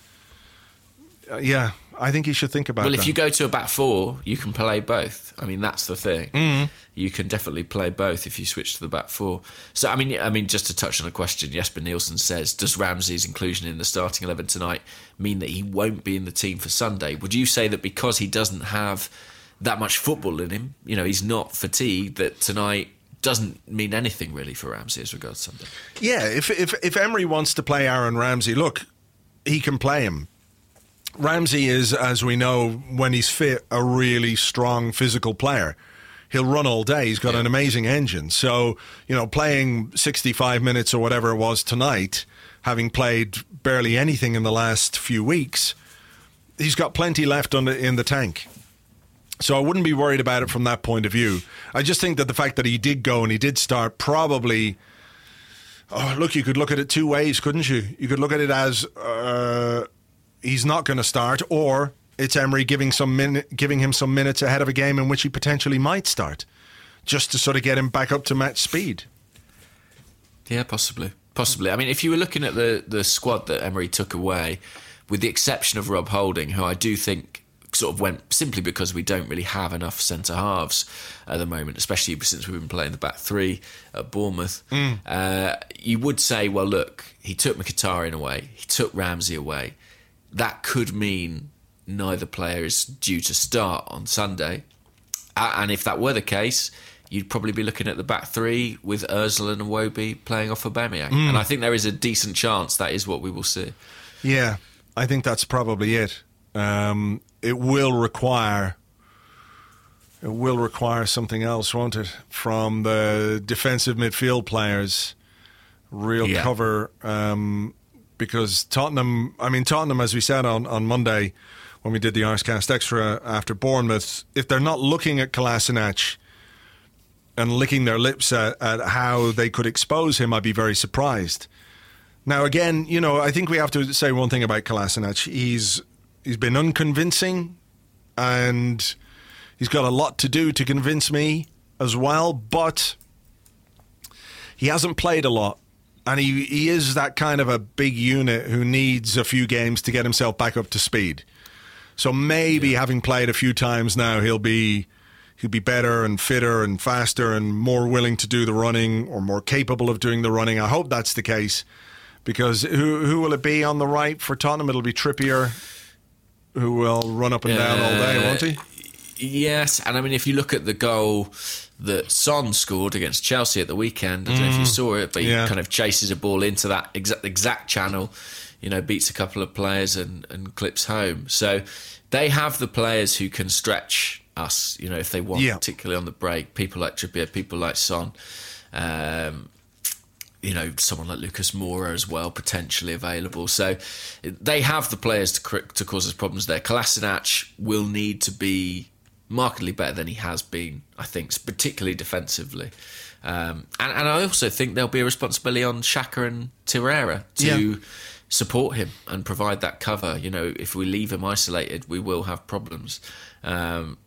uh, yeah, I think he should think about. Well, if you go to a back four, you can play both. I mean, that's the thing. Mm-hmm. You can definitely play both if you switch to the back four. So, I mean, I mean, just to touch on a question, Jesper Nielsen says, does Ramsey's inclusion in the starting eleven tonight mean that he won't be in the team for Sunday? Would you say that because he doesn't have that much football in him, you know, he's not fatigued, that tonight doesn't mean anything really for Ramsey as regards Sunday? Yeah, if if if Emery wants to play Aaron Ramsey, look, he can play him Ramsey is, as we know, when he's fit, a really strong physical player. He'll run all day. He's got yeah. an amazing engine. So, you know, playing 65 minutes or whatever it was tonight, having played barely anything in the last few weeks, he's got plenty left on the, in the tank. So I wouldn't be worried about it from that point of view. I just think that the fact that he did go and he did start probably. Oh, look, you could look at it two ways, couldn't you? You could look at it as. Uh, he's not going to start, or it's Emery giving some min- giving him some minutes ahead of a game in which he potentially might start, just to sort of get him back up to match speed. Yeah, possibly, possibly. I mean, if you were looking at the the squad that Emery took away, with the exception of Rob Holding, who I do think sort of went simply because we don't really have enough centre halves at the moment, especially since we've been playing the back three at Bournemouth. Mm. Uh, you would say, well, look, he took Mkhitaryan away, he took Ramsey away that could mean neither player is due to start on Sunday. And if that were the case, you'd probably be looking at the back three with Özil and Iwobi playing off Aubameyang. Mm. And I think there is a decent chance that is what we will see. Yeah, I think that's probably it. Um, it will require it will require something else, won't it, from the defensive midfield players? Real yeah. cover. Um, because Tottenham, I mean, Tottenham, as we said on, on Monday when we did the Arscast Extra after Bournemouth, if they're not looking at Kolasinac and licking their lips at, at how they could expose him, I'd be very surprised. Now, again, you know, I think we have to say one thing about Kolasinac. He's he's been unconvincing, and he's got a lot to do to convince me as well. But he hasn't played a lot and he, he is that kind of a big unit who needs a few games to get himself back up to speed. So maybe yeah. having played a few times now, he'll be he'll be better and fitter and faster and more willing to do the running or more capable of doing the running. I hope that's the case because who who will it be on the right for Tottenham? It'll be Trippier, who will run up and down all day, won't he? Uh, yes, and I mean, if you look at the goal that Son scored against Chelsea at the weekend, I don't know if you saw it, but Yeah. he kind of chases a ball into that exact exact channel, you know, beats a couple of players and, and clips home. So they have the players who can stretch us, you know, if they want, Yeah. particularly on the break. People like Trippier, people like Son. Um, you know, someone like Lucas Moura as well, potentially available. So they have the players to to cause us problems there. Kolasinac will need to be markedly better than he has been, I think, particularly defensively. Um, and, and I also think there'll be a responsibility on Xhaka and Torreira to Yeah. support him and provide that cover. You know, if we leave him isolated, we will have problems. Um,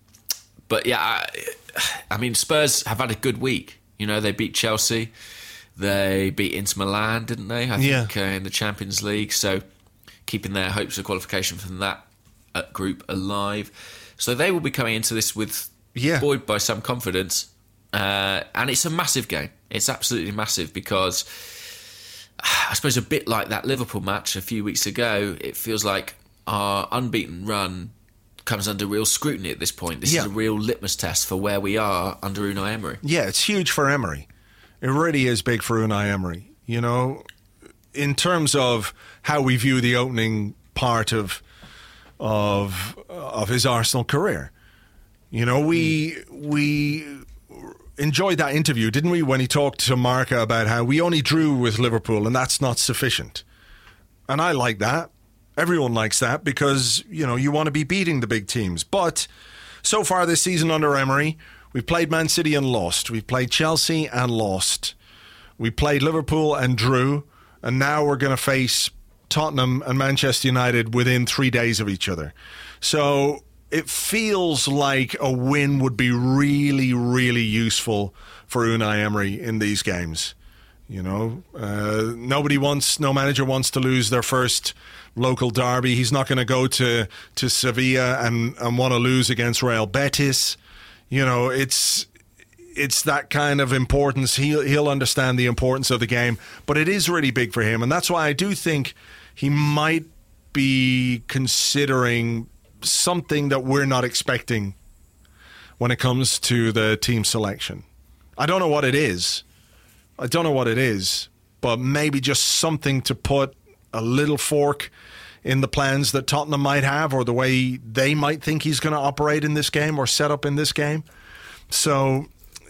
but yeah, I, I mean, Spurs have had a good week. You know, they beat Chelsea, they beat Inter Milan, didn't they? I Yeah. uh, in the Champions League. So keeping their hopes of qualification from that uh, group alive. So they will be coming into this with Yeah. buoyed by some confidence, uh, and it's a massive game. It's absolutely massive because I suppose a bit like that Liverpool match a few weeks ago, it feels like our unbeaten run comes under real scrutiny at this point. This Yeah. is a real litmus test for where we are under Unai Emery. Yeah, it's huge for Emery. It really is big for Unai Emery. You know, in terms of how we view the opening part of of of his Arsenal career. You know, we hmm. we enjoyed that interview, didn't we, when he talked to Marca about how we only drew with Liverpool and that's not sufficient. And I like that. Everyone likes that because, you know, you want to be beating the big teams. But so far this season under Emery, we've played Man City and lost. We've played Chelsea and lost. We played Liverpool and drew. And now we're going to face Tottenham and Manchester United within three days of each other. So it feels like a win would be really, really useful for Unai Emery in these games. You know, uh, nobody wants, no manager wants to lose their first local derby. He's not going to go to to Sevilla and and want to lose against Real Betis. You know, it's it's that kind of importance. He'll he'll understand the importance of the game, but it is really big for him, and that's why I do think he might be considering something that we're not expecting when it comes to the team selection. I don't know what it is. I don't know what it is, but maybe just something to put a little fork in the plans that Tottenham might have or the way they might think he's going to operate in this game or set up in this game. So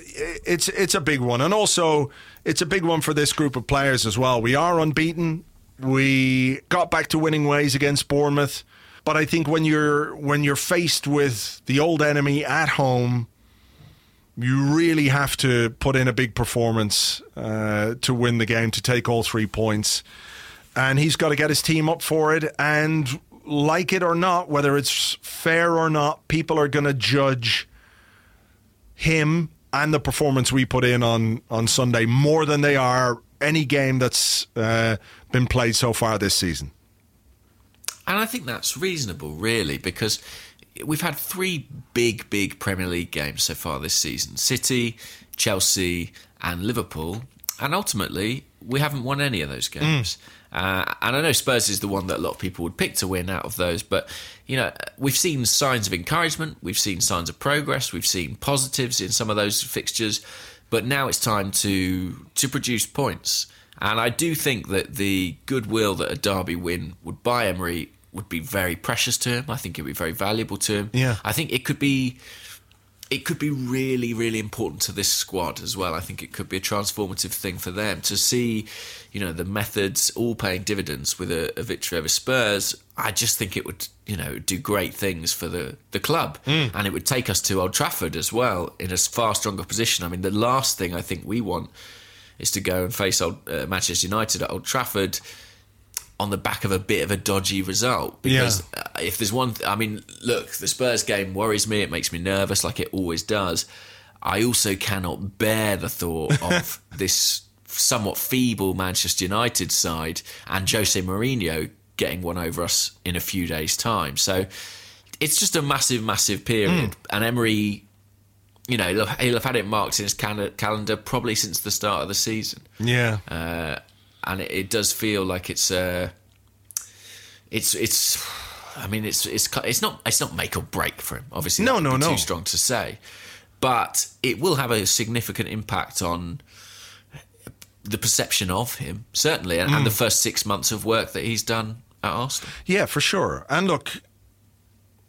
it's it's a big one, and also it's a big one for this group of players as well. We are unbeaten. We got back to winning ways against Bournemouth, but I think when you're when you're faced with the old enemy at home, you really have to put in a big performance uh, to win the game to take all three points. And he's got to get his team up for it. And like it or not, whether it's fair or not, people are going to judge him and the performance we put in on, on Sunday more than they are any game that's uh, been played so far this season. And I think that's reasonable, really, because we've had three big, big Premier League games so far this season City, Chelsea, and Liverpool. And ultimately, we haven't won any of those games. Uh, and I know Spurs is the one that a lot of people would pick to win out of those. But, you know, we've seen signs of encouragement, we've seen signs of progress, we've seen positives in some of those fixtures. But now it's time to to produce points. And I do think that the goodwill that a Derby win would buy Emery would be very precious to him. I think it would be very valuable to him. Yeah. I think it could be it could be really, really important to this squad as well. I think it could be a transformative thing for them to see, you know, the methods all paying dividends with a, a victory over Spurs. I just think it would, you know, do great things for the, the club. Mm. And it would take us to Old Trafford as well in a far stronger position. I mean, the last thing I think we want is to go and face old, uh, Manchester United at Old Trafford on the back of a bit of a dodgy result. Because uh, if there's one, th- I mean, look, the Spurs game worries me. It makes me nervous, like it always does. I also cannot bear the thought of this somewhat feeble Manchester United side and Jose Mourinho getting one over us in a few days' time. So it's just a massive, massive period. And Emery, you know, he'll he'll have had it marked in his cal- calendar probably since the start of the season Yeah. uh, and it, it does feel like it's uh, it's it's I mean, it's it's it's not it's not make or break for him. Obviously, No, no, no. Too strong to say, but it will have a significant impact on the perception of him, certainly, and, Mm. and the first six months of work that he's done at Arsenal. Yeah, for sure. And look,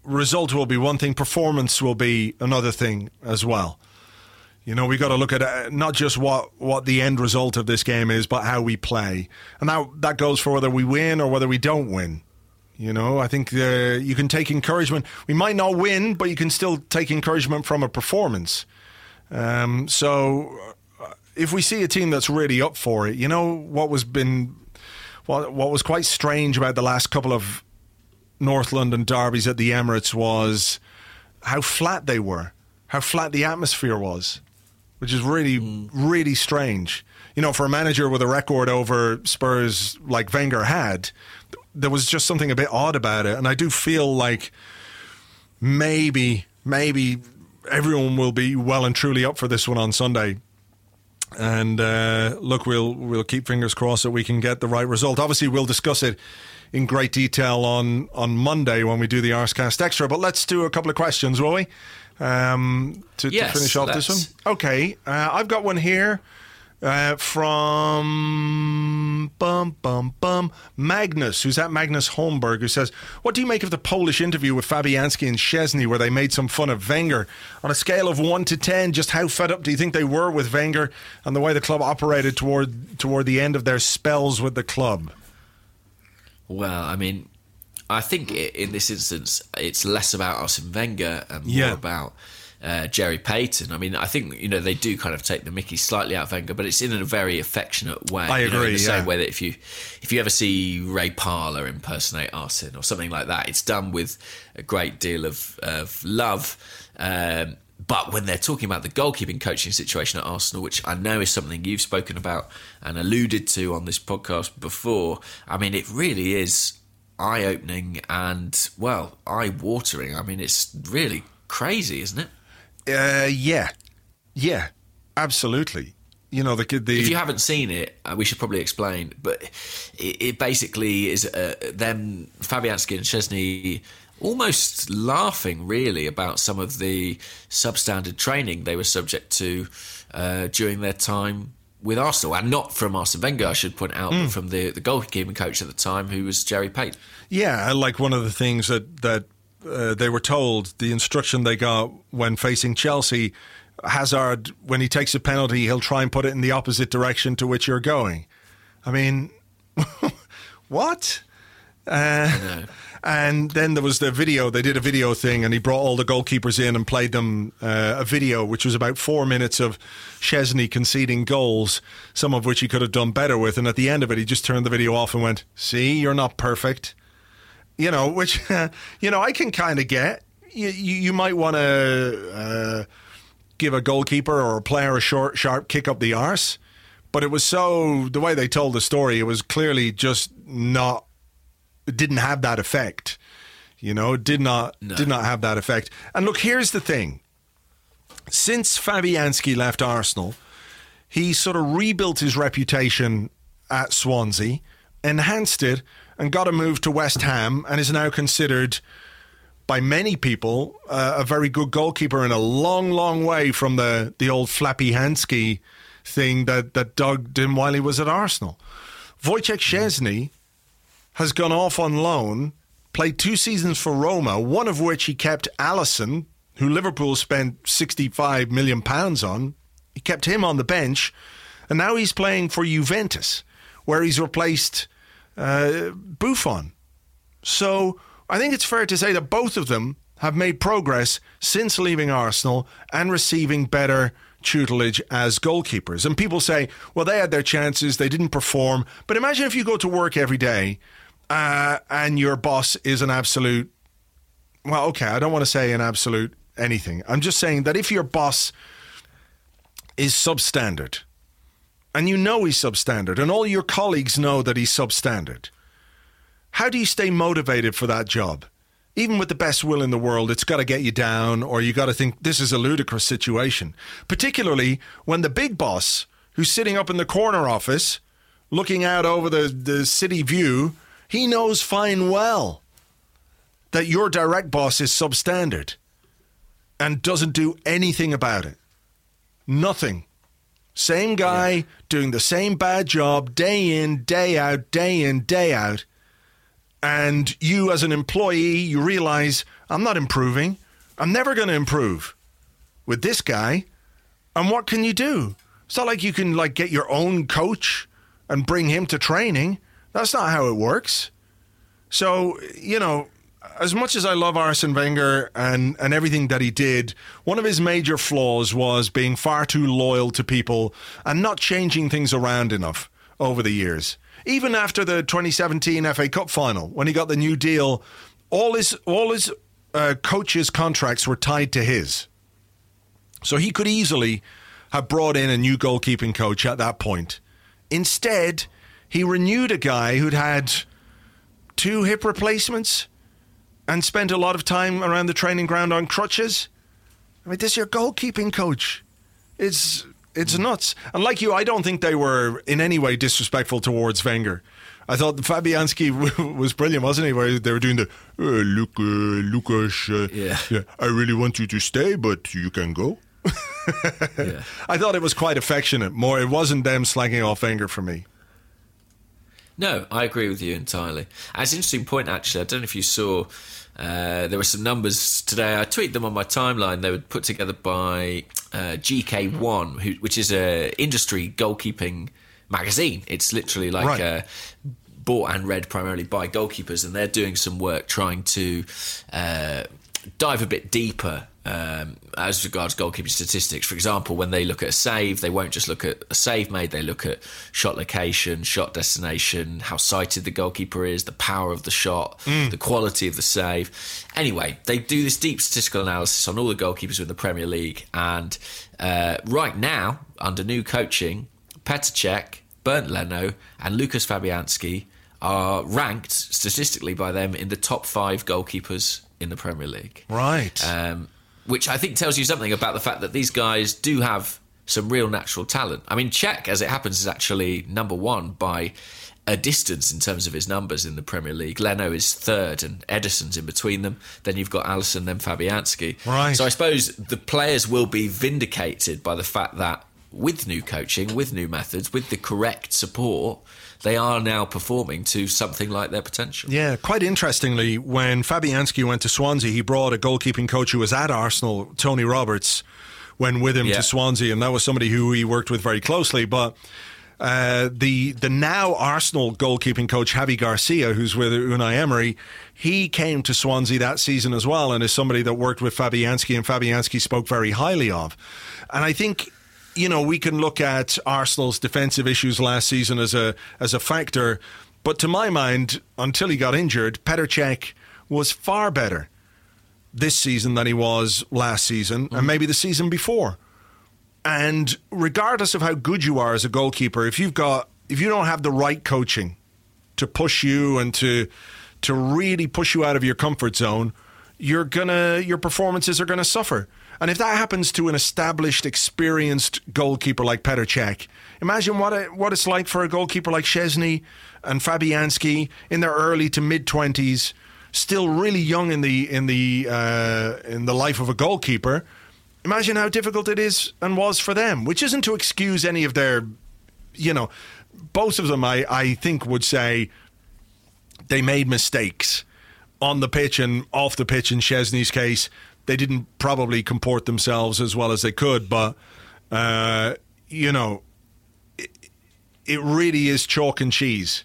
result will be one thing, performance will be another thing as well. You know, we got to look at uh, not just what, what the end result of this game is, but how we play, and that that goes for whether we win or whether we don't win. You know, I think uh, you can take encouragement. We might not win, but you can still take encouragement from a performance. Um, so, uh, if we see a team that's really up for it, you know what was been what what was quite strange about the last couple of North London derbies at the Emirates was how flat they were, how flat the atmosphere was, which is really, really strange. You know, for a manager with a record over Spurs like Wenger had, there was just something a bit odd about it. And I do feel like maybe, maybe everyone will be well and truly up for this one on Sunday. And uh, look, we'll we'll keep fingers crossed that we can get the right result. Obviously, we'll discuss it in great detail on on Monday when we do the Arscast Extra. But let's do a couple of questions, will we? Um, to, to finish off this one. Okay, uh, I've got one here uh, from bum bum bum Magnus, who's at Magnus Holmberg, who says, "What do you make of the Polish interview with Fabianski and Szczesny, where they made some fun of Wenger? On a scale of one to ten, just how fed up do you think they were with Wenger and the way the club operated toward toward the end of their spells with the club?" Well, I mean, I think in this instance, it's less about Arsene Wenger and more Yeah. about uh, Gerry Peyton. I mean, I think you know they do kind of take the Mickey slightly out of Wenger, but it's in a very affectionate way. I you know, in agree, the same way that if you if you ever see Ray Parlour impersonate Arsene or something like that, it's done with a great deal of of love. Um, but when they're talking about the goalkeeping coaching situation at Arsenal, which I know is something you've spoken about and alluded to on this podcast before, I mean, it really is eye opening and, well, eye watering. I mean, it's really crazy, isn't it? Uh, yeah, yeah, absolutely. You know the. The If you haven't seen it, uh, we should probably explain. But it, it basically is uh, them, Fabianski and Szczesny, almost laughing really about some of the substandard training they were subject to uh, during their time with Arsenal, and not from Arsene Wenger, I should point out, Hmm. but from the the goalkeeping coach at the time, who was Gerry Peyton. Yeah, like one of the things that that uh, they were told, the instruction they got when facing Chelsea, Hazard, when he takes a penalty, he'll try and put it in the opposite direction to which you're going. I mean, what? Uh, and then there was the video. They did a video thing, and he brought all the goalkeepers in and played them uh, a video, which was about four minutes of Szczesny conceding goals, some of which he could have done better with. And at the end of it, he just turned the video off and went, "See, you're not perfect." you know, which you know I can kind of get. You, you, you might want to uh, give a goalkeeper or a player a short, sharp kick up the arse, but it was so the way they told the story. It was clearly just not. Didn't have that effect. You know, did not did not have that effect. And look, here's the thing. Since Fabianski left Arsenal, he sort of rebuilt his reputation at Swansea, enhanced it, and got a move to West Ham, and is now considered by many people uh, a very good goalkeeper and a long, long way from the the old Flappy Hansky thing that that Doug he was at Arsenal. Wojciech Szczesny has gone off on loan, played two seasons for Roma, one of which he kept Alisson, who Liverpool spent 65 million pounds on. He kept him on the bench, and now he's playing for Juventus, where he's replaced uh, Buffon. So I think it's fair to say that both of them have made progress since leaving Arsenal and receiving better tutelage as goalkeepers. And people say, well, they had their chances, they didn't perform. But imagine if you go to work every day uh, and your boss is an absolute, well, okay, I don't want to say an absolute anything. I'm just saying that if your boss is substandard, and you know he's substandard, and all your colleagues know that he's substandard, how do you stay motivated for that job? Even with the best will in the world, it's got to get you down, or you got to think this is a ludicrous situation. Particularly when the big boss, who's sitting up in the corner office, looking out over the, the city view, he knows fine well that your direct boss is substandard and doesn't do anything about it. Nothing. Same guy yeah. doing the same bad job day in, day out, day in, day out. And you, as an employee, you realize I'm not improving. I'm never going to improve with this guy. And what can you do? It's not like you can like get your own coach and bring him to training. That's not how it works. So, you know, as much as I love Arsene Wenger and, and everything that he did, one of his major flaws was being far too loyal to people and not changing things around enough over the years. Even after the 2017 FA Cup final, when he got the new deal, all his all his uh, coaches' contracts were tied to his. So he could easily have brought in a new goalkeeping coach at that point. Instead, he renewed a guy who'd had two hip replacements and spent a lot of time around the training ground on crutches. I mean, this is your goalkeeping coach. It's it's nuts. And like you, I don't think they were in any way disrespectful towards Wenger. I thought Fabianski was brilliant, wasn't he? Where they were doing the uh, look, uh, Lucas, uh, yeah. yeah, I really want you to stay, but you can go. yeah. I thought it was quite affectionate. More, it wasn't them slagging off Wenger for me. No, I agree with you entirely. It's an interesting point, actually. I don't know if you saw. Uh, there were some numbers today. I tweeted them on my timeline. They were put together by uh, GK1, who, which is a industry goalkeeping magazine. It's literally like right. uh, bought and read primarily by goalkeepers, and they're doing some work trying to uh, dive a bit deeper um, as regards goalkeeping statistics. For example, when they look at a save, they won't just look at a save made, they look at shot location, shot destination, how sighted the goalkeeper is, the power of the shot, mm. the quality of the save. Anyway, they do this deep statistical analysis on all the goalkeepers in the Premier League. And uh, right now, under new coaching, Petr Cech, Bernd Leno, and Lukasz Fabianski are ranked statistically by them in the top five goalkeepers in the Premier League. Right. Um, which I think tells you something about the fact that these guys do have some real natural talent. I mean, Cech, as it happens, is actually number one by a distance in terms of his numbers in the Premier League. Leno is third, and Ederson's in between them. Then you've got Alisson, then Fabianski. Right. So I suppose the players will be vindicated by the fact that with new coaching, with new methods, with the correct support, they are now performing to something like their potential. Yeah, quite interestingly, when Fabianski went to Swansea, he brought a goalkeeping coach who was at Arsenal, Tony Roberts, went with him yeah. to Swansea, and that was somebody who he worked with very closely. But uh, the the now Arsenal goalkeeping coach Javi Garcia, who's with Unai Emery, he came to Swansea that season as well, and is somebody that worked with Fabianski, and Fabianski spoke very highly of. And I think you know, we can look at Arsenal's defensive issues last season as a as a factor, but to my mind, until he got injured, Petr was far better this season than he was last season, mm. and maybe the season before. And regardless of how good you are as a goalkeeper, if you've got if you don't have the right coaching to push you and to to really push you out of your comfort zone, you're gonna your performances are gonna suffer. And if that happens to an established, experienced goalkeeper like Petr Cech, imagine what it, what it's like for a goalkeeper like Szczesny and Fabianski in their early to mid twenties, still really young in the in the uh, in the life of a goalkeeper. Imagine how difficult it is and was for them, which isn't to excuse any of their, you know, both of them. I I think would say they made mistakes on the pitch and off the pitch in Szczesny's case they didn't probably comport themselves as well as they could, but uh, you know, it, it really is chalk and cheese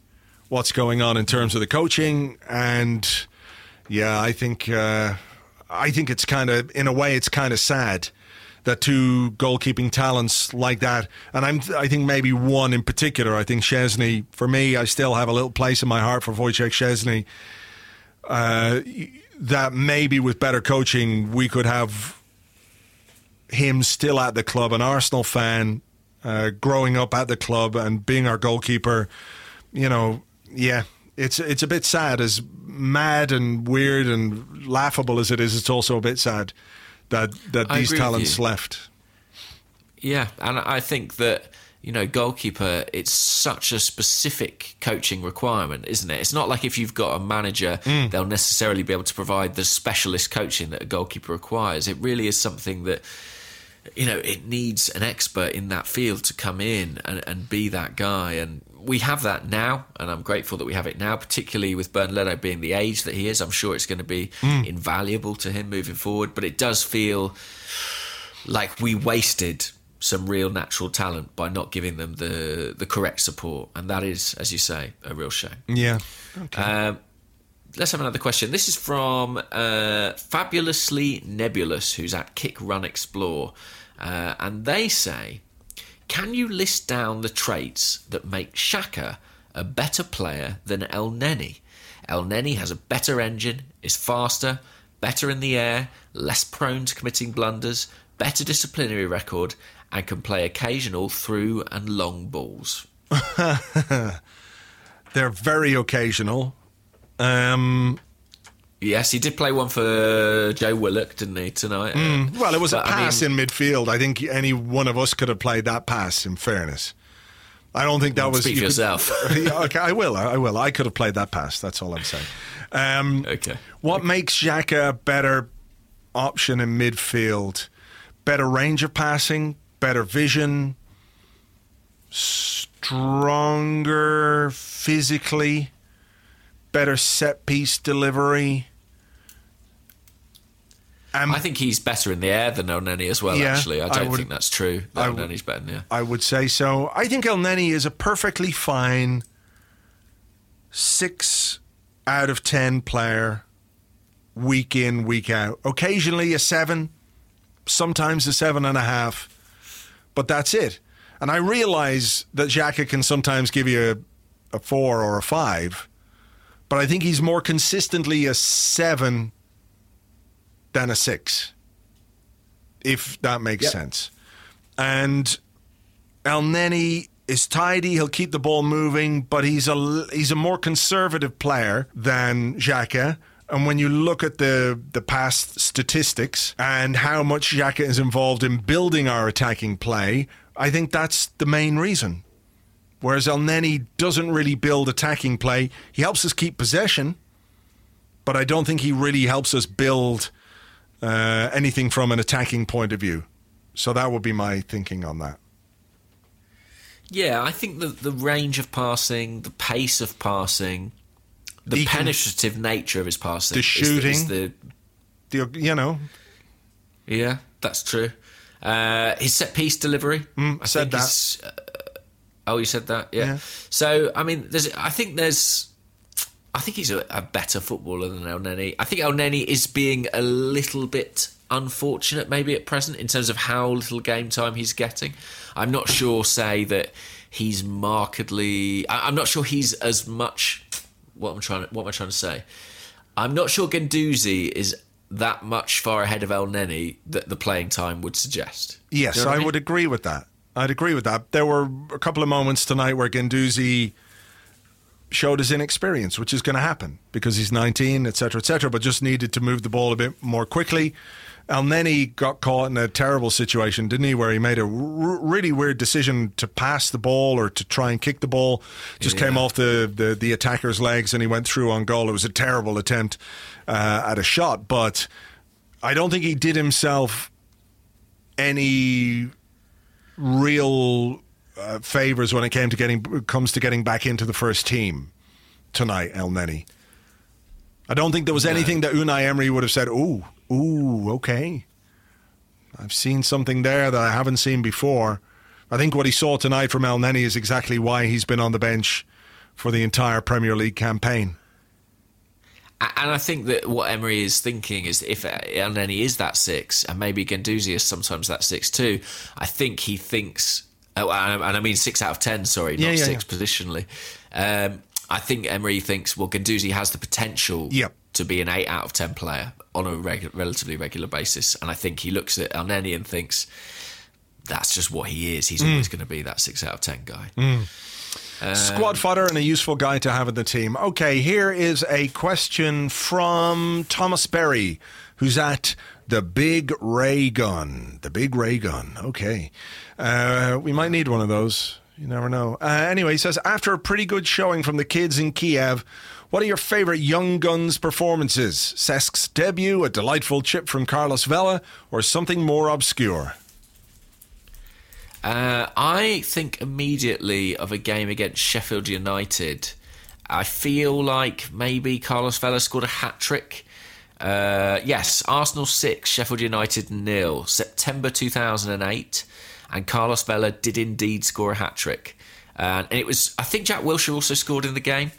what's going on in terms of the coaching, and yeah, I think uh, I think it's kind of in a way it's kind of sad that two goalkeeping talents like that, and I'm I think maybe one in particular. I think Szczesny for me, I still have a little place in my heart for Wojciech Szczesny. Uh, that maybe with better coaching we could have him still at the club, an Arsenal fan, uh, growing up at the club and being our goalkeeper. You know, yeah, it's it's a bit sad. As mad and weird and laughable as it is, it's also a bit sad that that these talents left. Yeah, and I think that you know, goalkeeper, it's such a specific coaching requirement, isn't it? It's not like if you've got a manager, Mm. they'll necessarily be able to provide the specialist coaching that a goalkeeper requires. It really is something that, you know, it needs an expert in that field to come in and, and be that guy. And we have that now, and I'm grateful that we have it now, particularly with Bernd Leno being the age that he is. I'm sure it's going to be Mm. invaluable to him moving forward, but it does feel like we wasted some real natural talent by not giving them the the correct support, and that is, as you say, a real shame. Yeah. Um, let's have another question. This is from uh, fabulously nebulous, who's at Kick Run Explore, uh, and they say, "Can you list down the traits that make Xhaka a better player than Elneny? El Neni has a better engine, is faster, better in the air, less prone to committing blunders, better disciplinary record." And can play occasional through and long balls. They're very occasional. Um, Yes, he did play one for Joe Willock, didn't he, tonight? Uh, well, it was a but, I pass mean- in midfield. I think any one of us could have played that pass. In fairness, I don't think that was. Speak you for could- yourself. Okay, I will. I will. I could have played that pass. That's all I'm saying. Um, Okay. What makes Xhaka a better option in midfield? Better range of passing, better vision, stronger physically, better set piece delivery. Um, I think he's better in the air than Elneny as well, Yeah, actually. I I don't would- think that's true. I That would- better in the air. I would say so. I think Elneny is a perfectly fine six out of ten player, week in, week out. Occasionally a seven, sometimes a seven and a half, but that's it. And I realize that Xhaka can sometimes give you a, a four or a five, but I think he's more consistently a seven than a six, if that makes Yep. sense. And Elneny is tidy. He'll keep the ball moving, but he's a he's a more conservative player than Xhaka. And when you look at the the past statistics and how much Xhaka is involved in building our attacking play, I think that's the main reason. Whereas Elneny doesn't really build attacking play. He helps us keep possession, but I don't think he really helps us build uh, anything from an attacking point of view. So that would be my thinking on that. Yeah, I think the, the range of passing, the pace of passing, the He can- penetrative nature of his passing. The is shooting. Is the, The, you know, yeah, that's true. Uh, his set piece delivery. Mm, I said that. uh, oh, you said that, yeah. Yeah. So, I mean, there's. I think there's. I think he's a, a better footballer than Elneny. I think Elneny is being a little bit unfortunate, maybe at present, in terms of how little game time he's getting. I'm not sure, say that he's markedly. I, I'm not sure he's as much. What I'm I trying? To, what am I trying to say? I'm not sure Guendouzi is that much far ahead of Elneny that the playing time would suggest. yes, you know what I mean? would agree with that. I'd agree with that. There were a couple of moments tonight where Guendouzi showed his inexperience, which is going to happen because he's 19, etc., etc., but just needed to move the ball a bit more quickly. Elneny got caught in a terrible situation, didn't he? Where he made a r- really weird decision to pass the ball or to try and kick the ball. Just came off the, the, the attacker's legs and he went through on goal. It was a terrible attempt uh, at a shot, but I don't think he did himself any real uh, favors when it came to getting comes to getting back into the first team tonight, Elneny. I don't think there was anything that Unai Emery would have said, "Ooh, ooh, okay." I've seen something there that I haven't seen before. I think what he saw tonight from Elneny is exactly why he's been on the bench for the entire Premier League campaign. And I think that what Emery is thinking is if Elneny is that six, and maybe Guendouzi is sometimes that six too, I think he thinks, oh, and I mean six out of ten, sorry, Yeah, not yeah, six positionally. Um, I think Emery thinks, well, Guendouzi has the potential Yep. To be an eight out of ten player on a regu- relatively regular basis. And I think he looks at Elneny and thinks, that's just what he is. He's Mm. always going to be that six out of ten guy. Squad fodder and a useful guy to have in the team. Okay, here is a question from Thomas Berry, who's at The big ray gun. The big ray gun. Okay. Uh, we might need one of those. You never know. Uh, anyway, he says after a pretty good showing from the kids in Kiev, what are your favorite Young Guns performances? Cesk's debut, a delightful chip from Carlos Vela, or something more obscure? Uh, I think immediately of a game against Sheffield United. I feel like maybe Carlos Vela scored a hat trick. Uh, yes, Arsenal 6, Sheffield United nil, September 2008. And Carlos Vela did indeed score a hat trick. Uh, and it was, I think Jack Wilshere also scored in the game.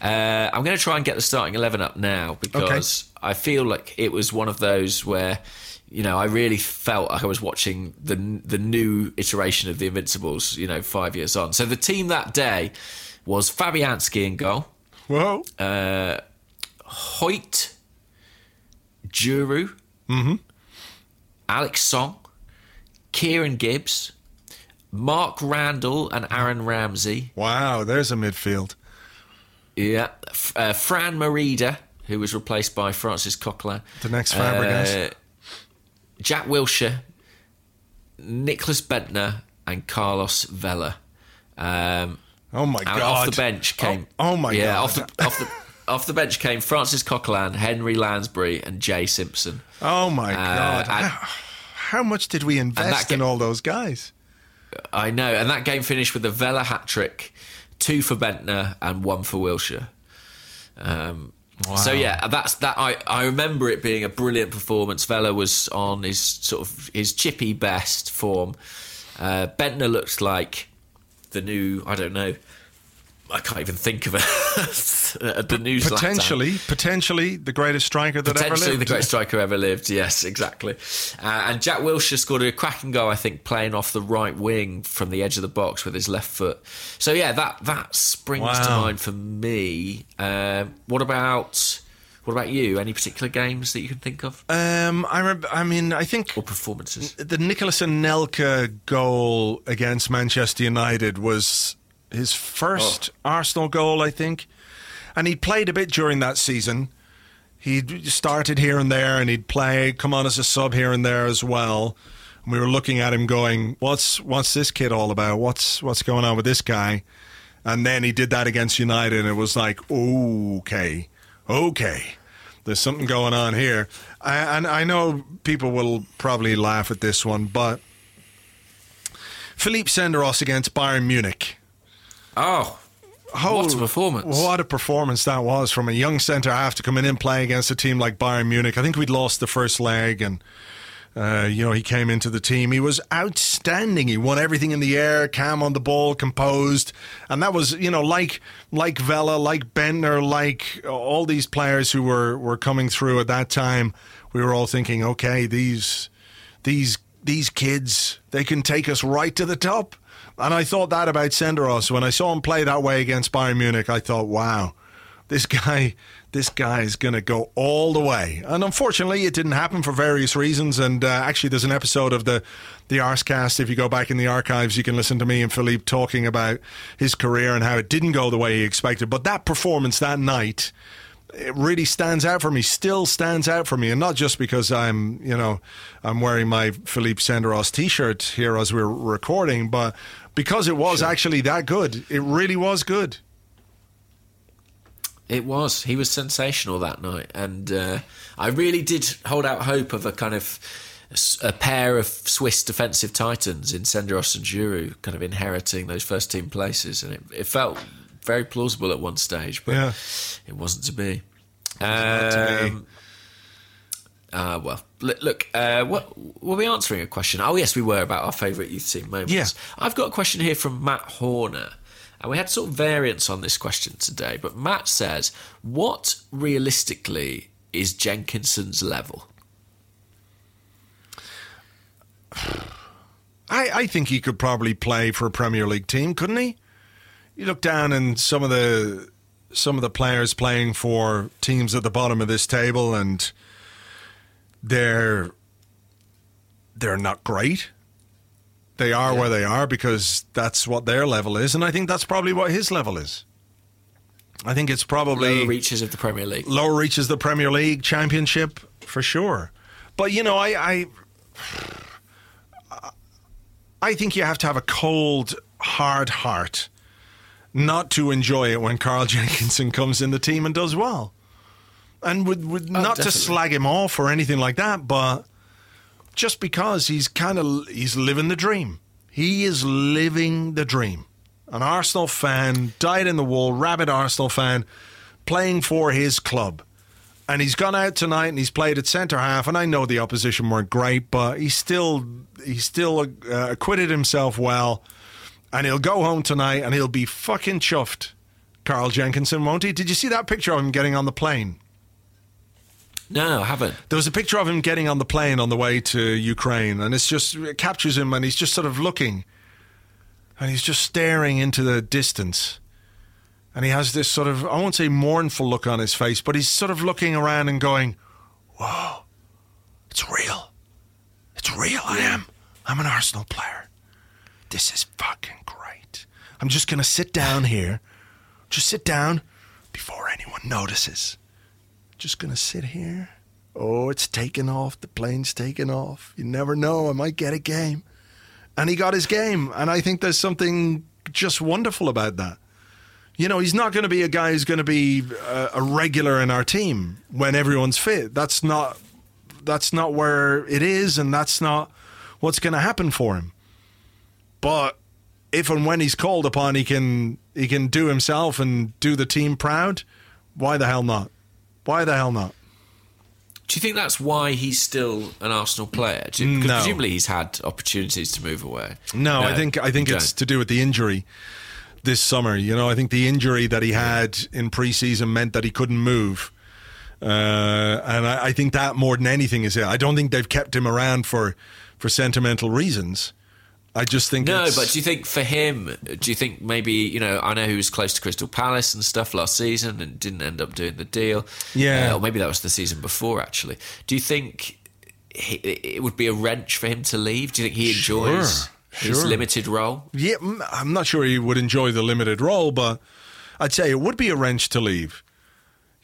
Uh, I'm going to try and get the starting 11 up now because okay. I feel like it was one of those where, you know, I really felt like I was watching the the new iteration of the Invincibles, you know, five years on. So the team that day was Fabianski in goal. Whoa. Uh, Hoyte, Djourou, mm-hmm. Alex Song, Kieran Gibbs, Mark Randall, and Aaron Ramsey. Wow, there's a midfield. Yeah, uh, Fran Merida, who was replaced by Francis Coquelin. The next Fabregas. Uh, Jack Wilshere, Nicklas Bendtner, and Carlos Vela. Um, oh my god! Off the bench came. Oh, oh my yeah, god! Off the off the off the bench came Francis Coquelin, Henry Lansbury, and Jay Simpson. Oh my uh, god! how, how, much did we invest in all those guys? I know, and that game finished with a Vela hat trick two for Bendtner and one for Wilshere. Um, wow. So yeah, that's that. I, I remember it being a brilliant performance. Vela was on his sort of his chippy best form. Uh, Bendtner looked like the new I don't know I can't even think of it. the news. Potentially, potentially the greatest striker that ever lived. Potentially the greatest striker ever lived. Yes, exactly. Uh, and Jack Wilshere scored a cracking goal, I think, playing off the right wing from the edge of the box with his left foot. So yeah, that that springs wow. to mind for me. Uh, what about? What about you? Any particular games that you can think of? Um, I remember. I mean, I think or performances. The Nicolas Anelka goal against Manchester United was his first oh. Arsenal goal, I think. And he played a bit during that season. He started here and there, and he'd play, come on as a sub here and there as well. And we were looking at him, going, "What's what's this kid all about? What's what's going on with this guy?" And then he did that against United, and it was like, "Okay, okay." There's something going on here. I, and I know people will probably laugh at this one, but Philippe Senderos against Bayern Munich Oh, what a performance! What a performance that was from a young centre half to come in and play against a team like Bayern Munich. I think we'd lost the first leg, and uh, you know he came into the team. He was outstanding. He won everything in the air, calm on the ball, composed, and that was you know like like Vela, like Bendtner, like all these players who were were coming through at that time. We were all thinking, okay, these these these kids, they can take us right to the top. And I thought that about Senderos. When I saw him play that way against Bayern Munich, I thought, wow, this guy, this guy is going to go all the way. And unfortunately, it didn't happen for various reasons. And uh, actually, there's an episode of the the Arscast. If you go back in the archives, you can listen to me and Philippe talking about his career and how it didn't go the way he expected. But that performance that night it really stands out for me, still stands out for me. And not just because I'm, you know, I'm wearing my Philippe Senderos t shirt here as we're recording, but because it was sure. actually that good. It really was good. It was. He was sensational that night, and uh, I really did hold out hope of a kind of a pair of Swiss defensive titans in Senderos and Djourou, kind of inheriting those first team places, and it, it felt very plausible at one stage, but yeah. it wasn't to be. Um, uh, well, look, uh, what, were we answering a question? Oh, yes, we were about our favourite youth team moments. Yeah. I've got a question here from Matt Horner. And we had sort of variants on this question today, but Matt says, What realistically is Jenkinson's level? I, I think he could probably play for a Premier League team, couldn't he? You look down and some of the some of the players playing for teams at the bottom of this table and they're they're not great. They are yeah. where they are because that's what their level is, and I think that's probably what his level is. I think it's probably lower reaches of the Premier League, lower reaches the Premier League Championship for sure. But you know, I, I, I think you have to have a cold, hard heart not to enjoy it when Carl Jenkinson comes in the team and does well. And would, would not to slag him off or anything like that, but just because he's kind of he's living the dream. He is living the dream. An Arsenal fan, died in the wool, rabid Arsenal fan, playing for his club. And he's gone out tonight and he's played at centre half. And I know the opposition weren't great, but he still he still uh, acquitted himself well. And he'll go home tonight and he'll be fucking chuffed. Carl Jenkinson, won't he? Did you see that picture of him getting on the plane? No, I haven't. There was a picture of him getting on the plane on the way to Ukraine, and it's just it captures him, and he's just sort of looking, and he's just staring into the distance, and he has this sort of I won't say mournful look on his face, but he's sort of looking around and going, "Whoa, it's real, it's real. I am. I'm an Arsenal player. This is fucking great. I'm just gonna sit down here, just sit down before anyone notices." Just gonna sit here. Oh, it's taking off. The plane's taking off. You never know. I might get a game. And he got his game. And I think there's something just wonderful about that. You know, he's not going to be a guy who's going to be a, a regular in our team when everyone's fit. That's not that's not where it is, and that's not what's going to happen for him. But if and when he's called upon, he can he can do himself and do the team proud. Why the hell not? Why the hell not? Do you think that's why he's still an Arsenal player? Do you, because No. presumably he's had opportunities to move away. No, I think I think it's don't. to do with the injury this summer. You know, I think the injury that he had in preseason meant that he couldn't move, uh, and I, I think that more than anything is it. I don't think they've kept him around for for sentimental reasons. I just think No, but do you think for him, do you think maybe, you know, I know he was close to Crystal Palace and stuff last season and didn't end up doing the deal. Yeah. Uh, or maybe that was the season before, actually. Do you think he, it would be a wrench for him to leave? Do you think he enjoys Sure, his sure. limited role? Yeah, I'm not sure he would enjoy the limited role, but I'd say it would be a wrench to leave.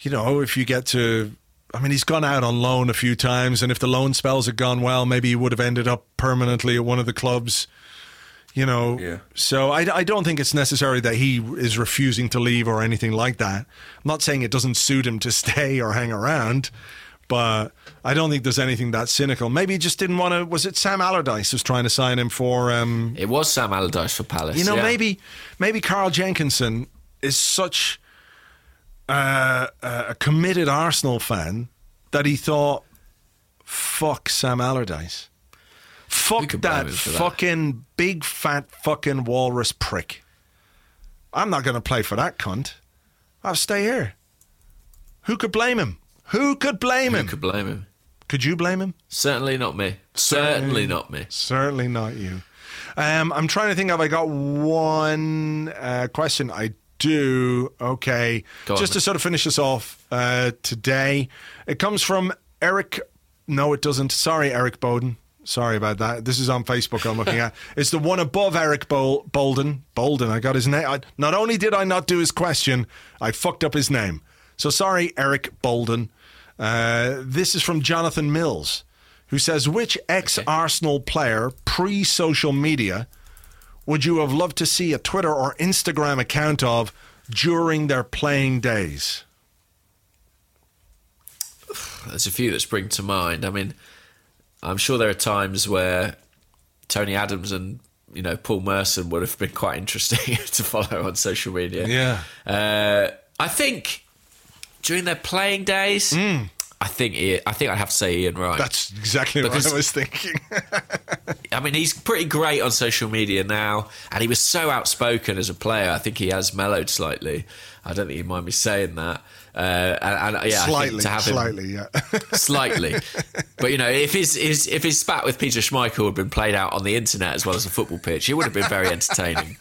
You know, if you get to, I mean, he's gone out on loan a few times, and if the loan spells had gone well, maybe he would have ended up permanently at one of the clubs. You know, Yeah. so I, I don't think it's necessary that he is refusing to leave or anything like that. I'm not saying it doesn't suit him to stay or hang around, but I don't think there's anything that cynical. Maybe he just didn't want to. Was it Sam Allardyce was trying to sign him for? Um, It was Sam Allardyce for Palace. you know, yeah. maybe maybe Carl Jenkinson is such uh, a committed Arsenal fan that he thought, "Fuck Sam Allardyce, fuck that that. fucking big fat fucking walrus prick. I'm not going to play for that cunt. I'll stay here." Who could blame him? Who could blame Who him? could blame him? Could you blame him? Certainly not me. Certainly not me. Certainly not you. Um, I'm trying to think. Have I got one uh, question? I do. Okay. Go on, Just to then. sort of finish us off uh, today, it comes from Eric. No, it doesn't. Sorry, Eric Bowden. Sorry about that. This is on Facebook. I'm looking at. It's the one above Eric Bol- Bolden. Bolden. I got his name. I, not only did I not do his question, I fucked up his name. So sorry, Eric Bolden. Uh, this is from Jonathan Mills, who says, "Which ex-Arsenal player pre-social media would you have loved to see a Twitter or Instagram account of during their playing days?" There's a few that spring to mind. I mean, I'm sure there are times where Tony Adams and you know Paul Merson would have been quite interesting to follow on social media. Yeah. Uh, I think during their playing days, I think I think I'd have to say Ian Wright. That's exactly Because- what I was thinking. I mean, he's pretty great on social media now, and he was so outspoken as a player. I think he has mellowed slightly. I don't think you mind me saying that. Uh, and, and yeah, slightly, to have him, slightly, yeah. slightly. But you know, if his, his if his spat with Peter Schmeichel had been played out on the internet as well as a football pitch, it would have been very entertaining.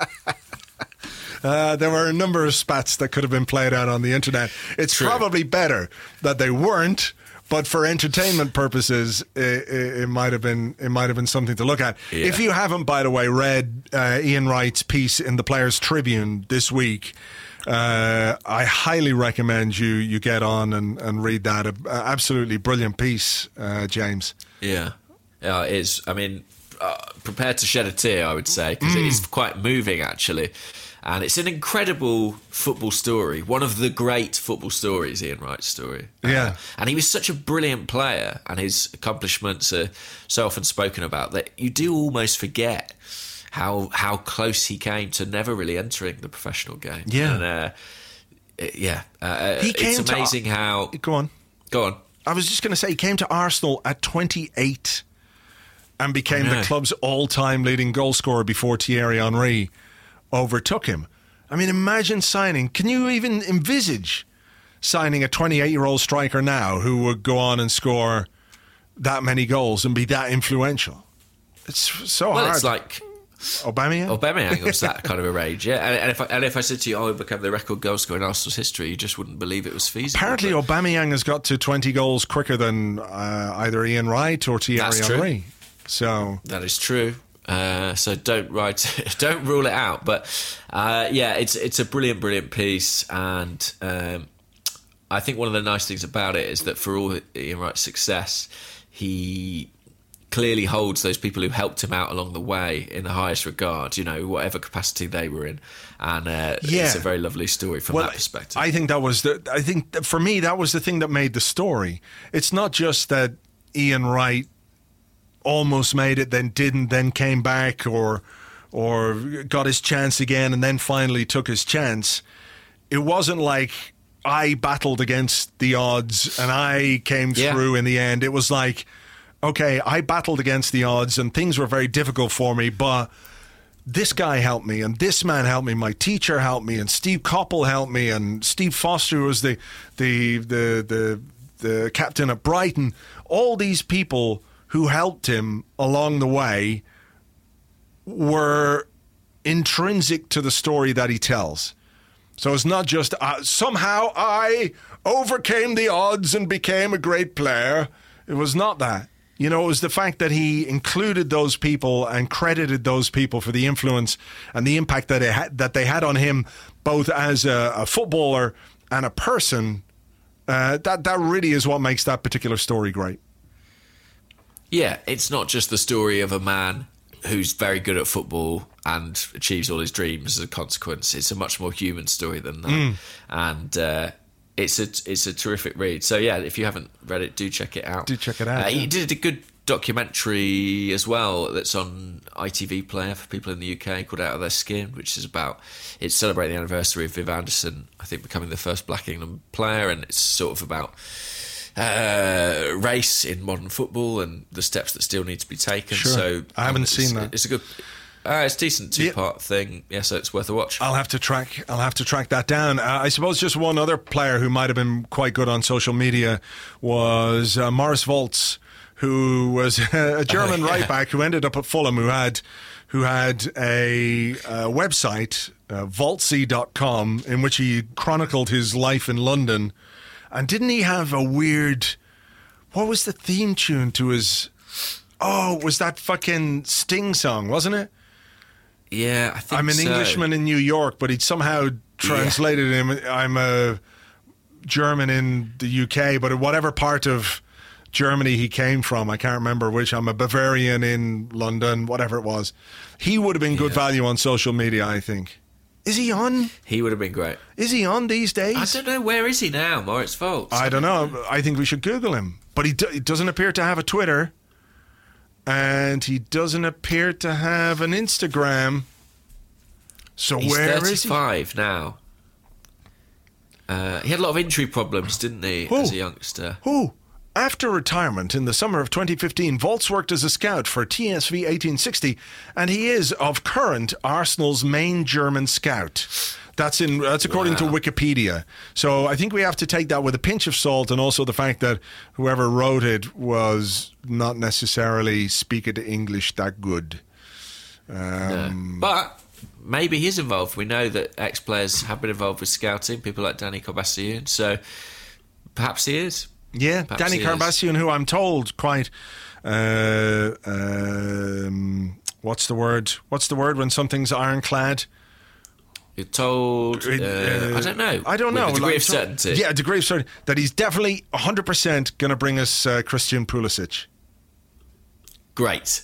Uh, there were a number of spats that could have been played out on the internet. It's True. probably better that they weren't, but for entertainment purposes, it, it, it might have been it might have been something to look at. Yeah. If you haven't, by the way, read uh, Ian Wright's piece in the Players Tribune this week. Uh, I highly recommend you you get on and, and read that. A, a absolutely brilliant piece, uh, James. Yeah, yeah, it is. I mean, uh, prepared to shed a tear, I would say, because it is quite moving actually. And it's an incredible football story, one of the great football stories, Ian Wright's story. Uh, Yeah. and he was such a brilliant player, and his accomplishments are so often spoken about that you do almost forget how how close he came to never really entering the professional game. Yeah. and, uh, it- yeah. Uh, He it's came to- amazing how. Go on. Go on. I was just going to say, he came to Arsenal at 28 and became the club's all-time leading goal scorer before Thierry Henry overtook him. I mean, imagine signing. Can you even envisage signing a 28-year-old striker now who would go on and score that many goals and be that influential? It's so Well, hard. it's like Aubameyang. Aubameyang was that kind of a rage, yeah. And, and if I, and if I said to you, "Oh, he became the record goal scorer in Arsenal's history," you just wouldn't believe it was feasible. Apparently, But Aubameyang has got to 20 goals quicker than uh, either Ian Wright or Thierry That's true. Henry. So that is true. Uh, so don't write, don't rule it out. But uh, yeah, it's it's a brilliant, brilliant piece, and um, I think one of the nice things about it is that for all Ian Wright's success, he clearly holds those people who helped him out along the way in the highest regard. You know, whatever capacity they were in, and uh, Yeah. it's a very lovely story from that perspective. I think that was the. I think for me that was the thing that made the story. It's not just that Ian Wright almost made it, then didn't, then came back, or or got his chance again, and then finally took his chance. It wasn't like I battled against the odds and I came Yeah. through in the end. It was like, okay, I battled against the odds and things were very difficult for me, but this guy helped me and this man helped me my teacher helped me and steve coppell helped me and steve foster was the the the the, the captain at brighton all these people who helped him along the way were intrinsic to the story that he tells so it's not just uh, somehow i overcame the odds and became a great player it was not that you know, it was the fact that he included those people and credited those people for the influence and the impact that it had, that they had on him, both as a, a footballer and a person. Uh, that that really is what makes that particular story great. Yeah, it's not just the story of a man who's very good at football and achieves all his dreams as a consequence. It's a much more human story than that, Mm. and uh, it's a it's a terrific read. So yeah, if you haven't read it, do check it out. Do check it out, Uh, yeah. He did a good documentary as well that's on ITV Player for people in the UK called Out of Their Skin, which is about it's celebrating the anniversary of Viv Anderson, I think, becoming the first Black England player, and it's sort of about uh, race in modern football and the steps that still need to be taken. Sure. So I haven't it's- seen that. It's a good, uh, it's a decent two part thing. Yeah, so it's worth a watch. I'll have to track. I'll have to track that down. Uh, I suppose just one other player who might have been quite good on social media was uh, Moritz Volz, who was a German Oh, yeah. right back who ended up at Fulham, who had who had a, uh website, uh, Voltsy.com, in which he chronicled his life in London. And didn't he have a weird? What was the theme tune to his? Oh, was that fucking Sting song, wasn't it? Yeah, I think I'm an so. Englishman in New York, but he'd somehow translated him. I'm a German in the UK, but whatever part of Germany he came from, I can't remember which. I'm a Bavarian in London, whatever it was. He would have been good value on social media, I think. Is he on? He would have been great. Is he on these days? I don't know where is he now, Moritz Volz. I don't know. I think we should Google him. But he, do, he doesn't appear to have a Twitter. And he doesn't appear to have an Instagram. So He's where is he? 35 now. Uh, he had a lot of injury problems, didn't he, Who? as a youngster? Who? After retirement in the summer of 2015, Volz worked as a scout for TSV 1860, and he is, of current, Arsenal's main German scout. That's in. That's according to Wikipedia. So I think we have to take that with a pinch of salt, and also the fact that whoever wrote it was not necessarily speaking English that good. Um, But maybe he's involved. We know that ex players have been involved with scouting, people like Danny Karbassiyoon, so perhaps he is. Yeah, Perhaps Danny. Karbassiyoon, who I'm told quite. Uh, um, what's the word? What's the word when something's ironclad? You're told. Uh, I don't know. I don't With know. A degree Like, of certainty. Yeah, a degree of certainty that he's definitely 100% going to bring us uh, Christian Pulisic. Great.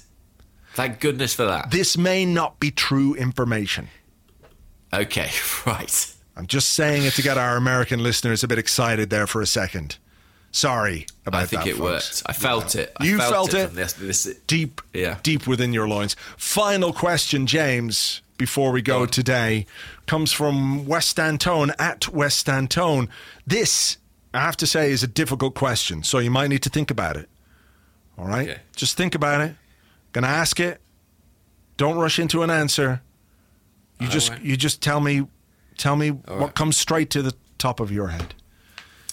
Thank goodness for that. This may not be true information. Okay, right. I'm just saying it to get our American listeners a bit excited there for a second. Sorry about that. I think that, it folks. worked. I felt it. I You felt it? from This, this, Deep, Yeah. deep within your loins. Final question, James, before we go today, comes from West Antone at West Antone. This, I have to say, is a difficult question, so you might need to think about it. All right? Okay. Just think about it. Gonna ask it. Don't rush into an answer. You All just right. you just tell me tell me what right. comes straight to the top of your head.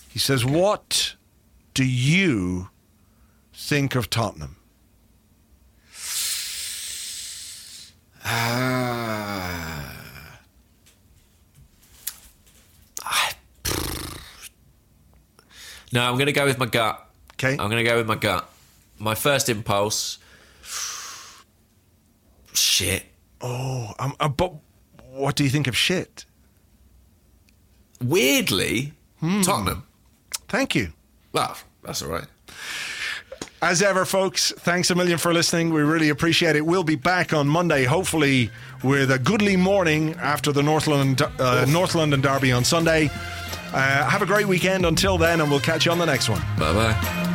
He says, "What do you think of Tottenham?" Ah. I- no, I'm going to go with my gut. Okay. I'm going to go with my gut. My first impulse. Shit. Oh, um, uh, but what do you think of shit? Weirdly, Hmm. Tottenham. Thank you. Well, that's all right. As ever, folks, thanks a million for listening. We really appreciate it. We'll be back on Monday, hopefully with a goodly morning after the North London, uh, North London Derby on Sunday. Uh, have a great weekend until then, and we'll catch you on the next one. Bye bye.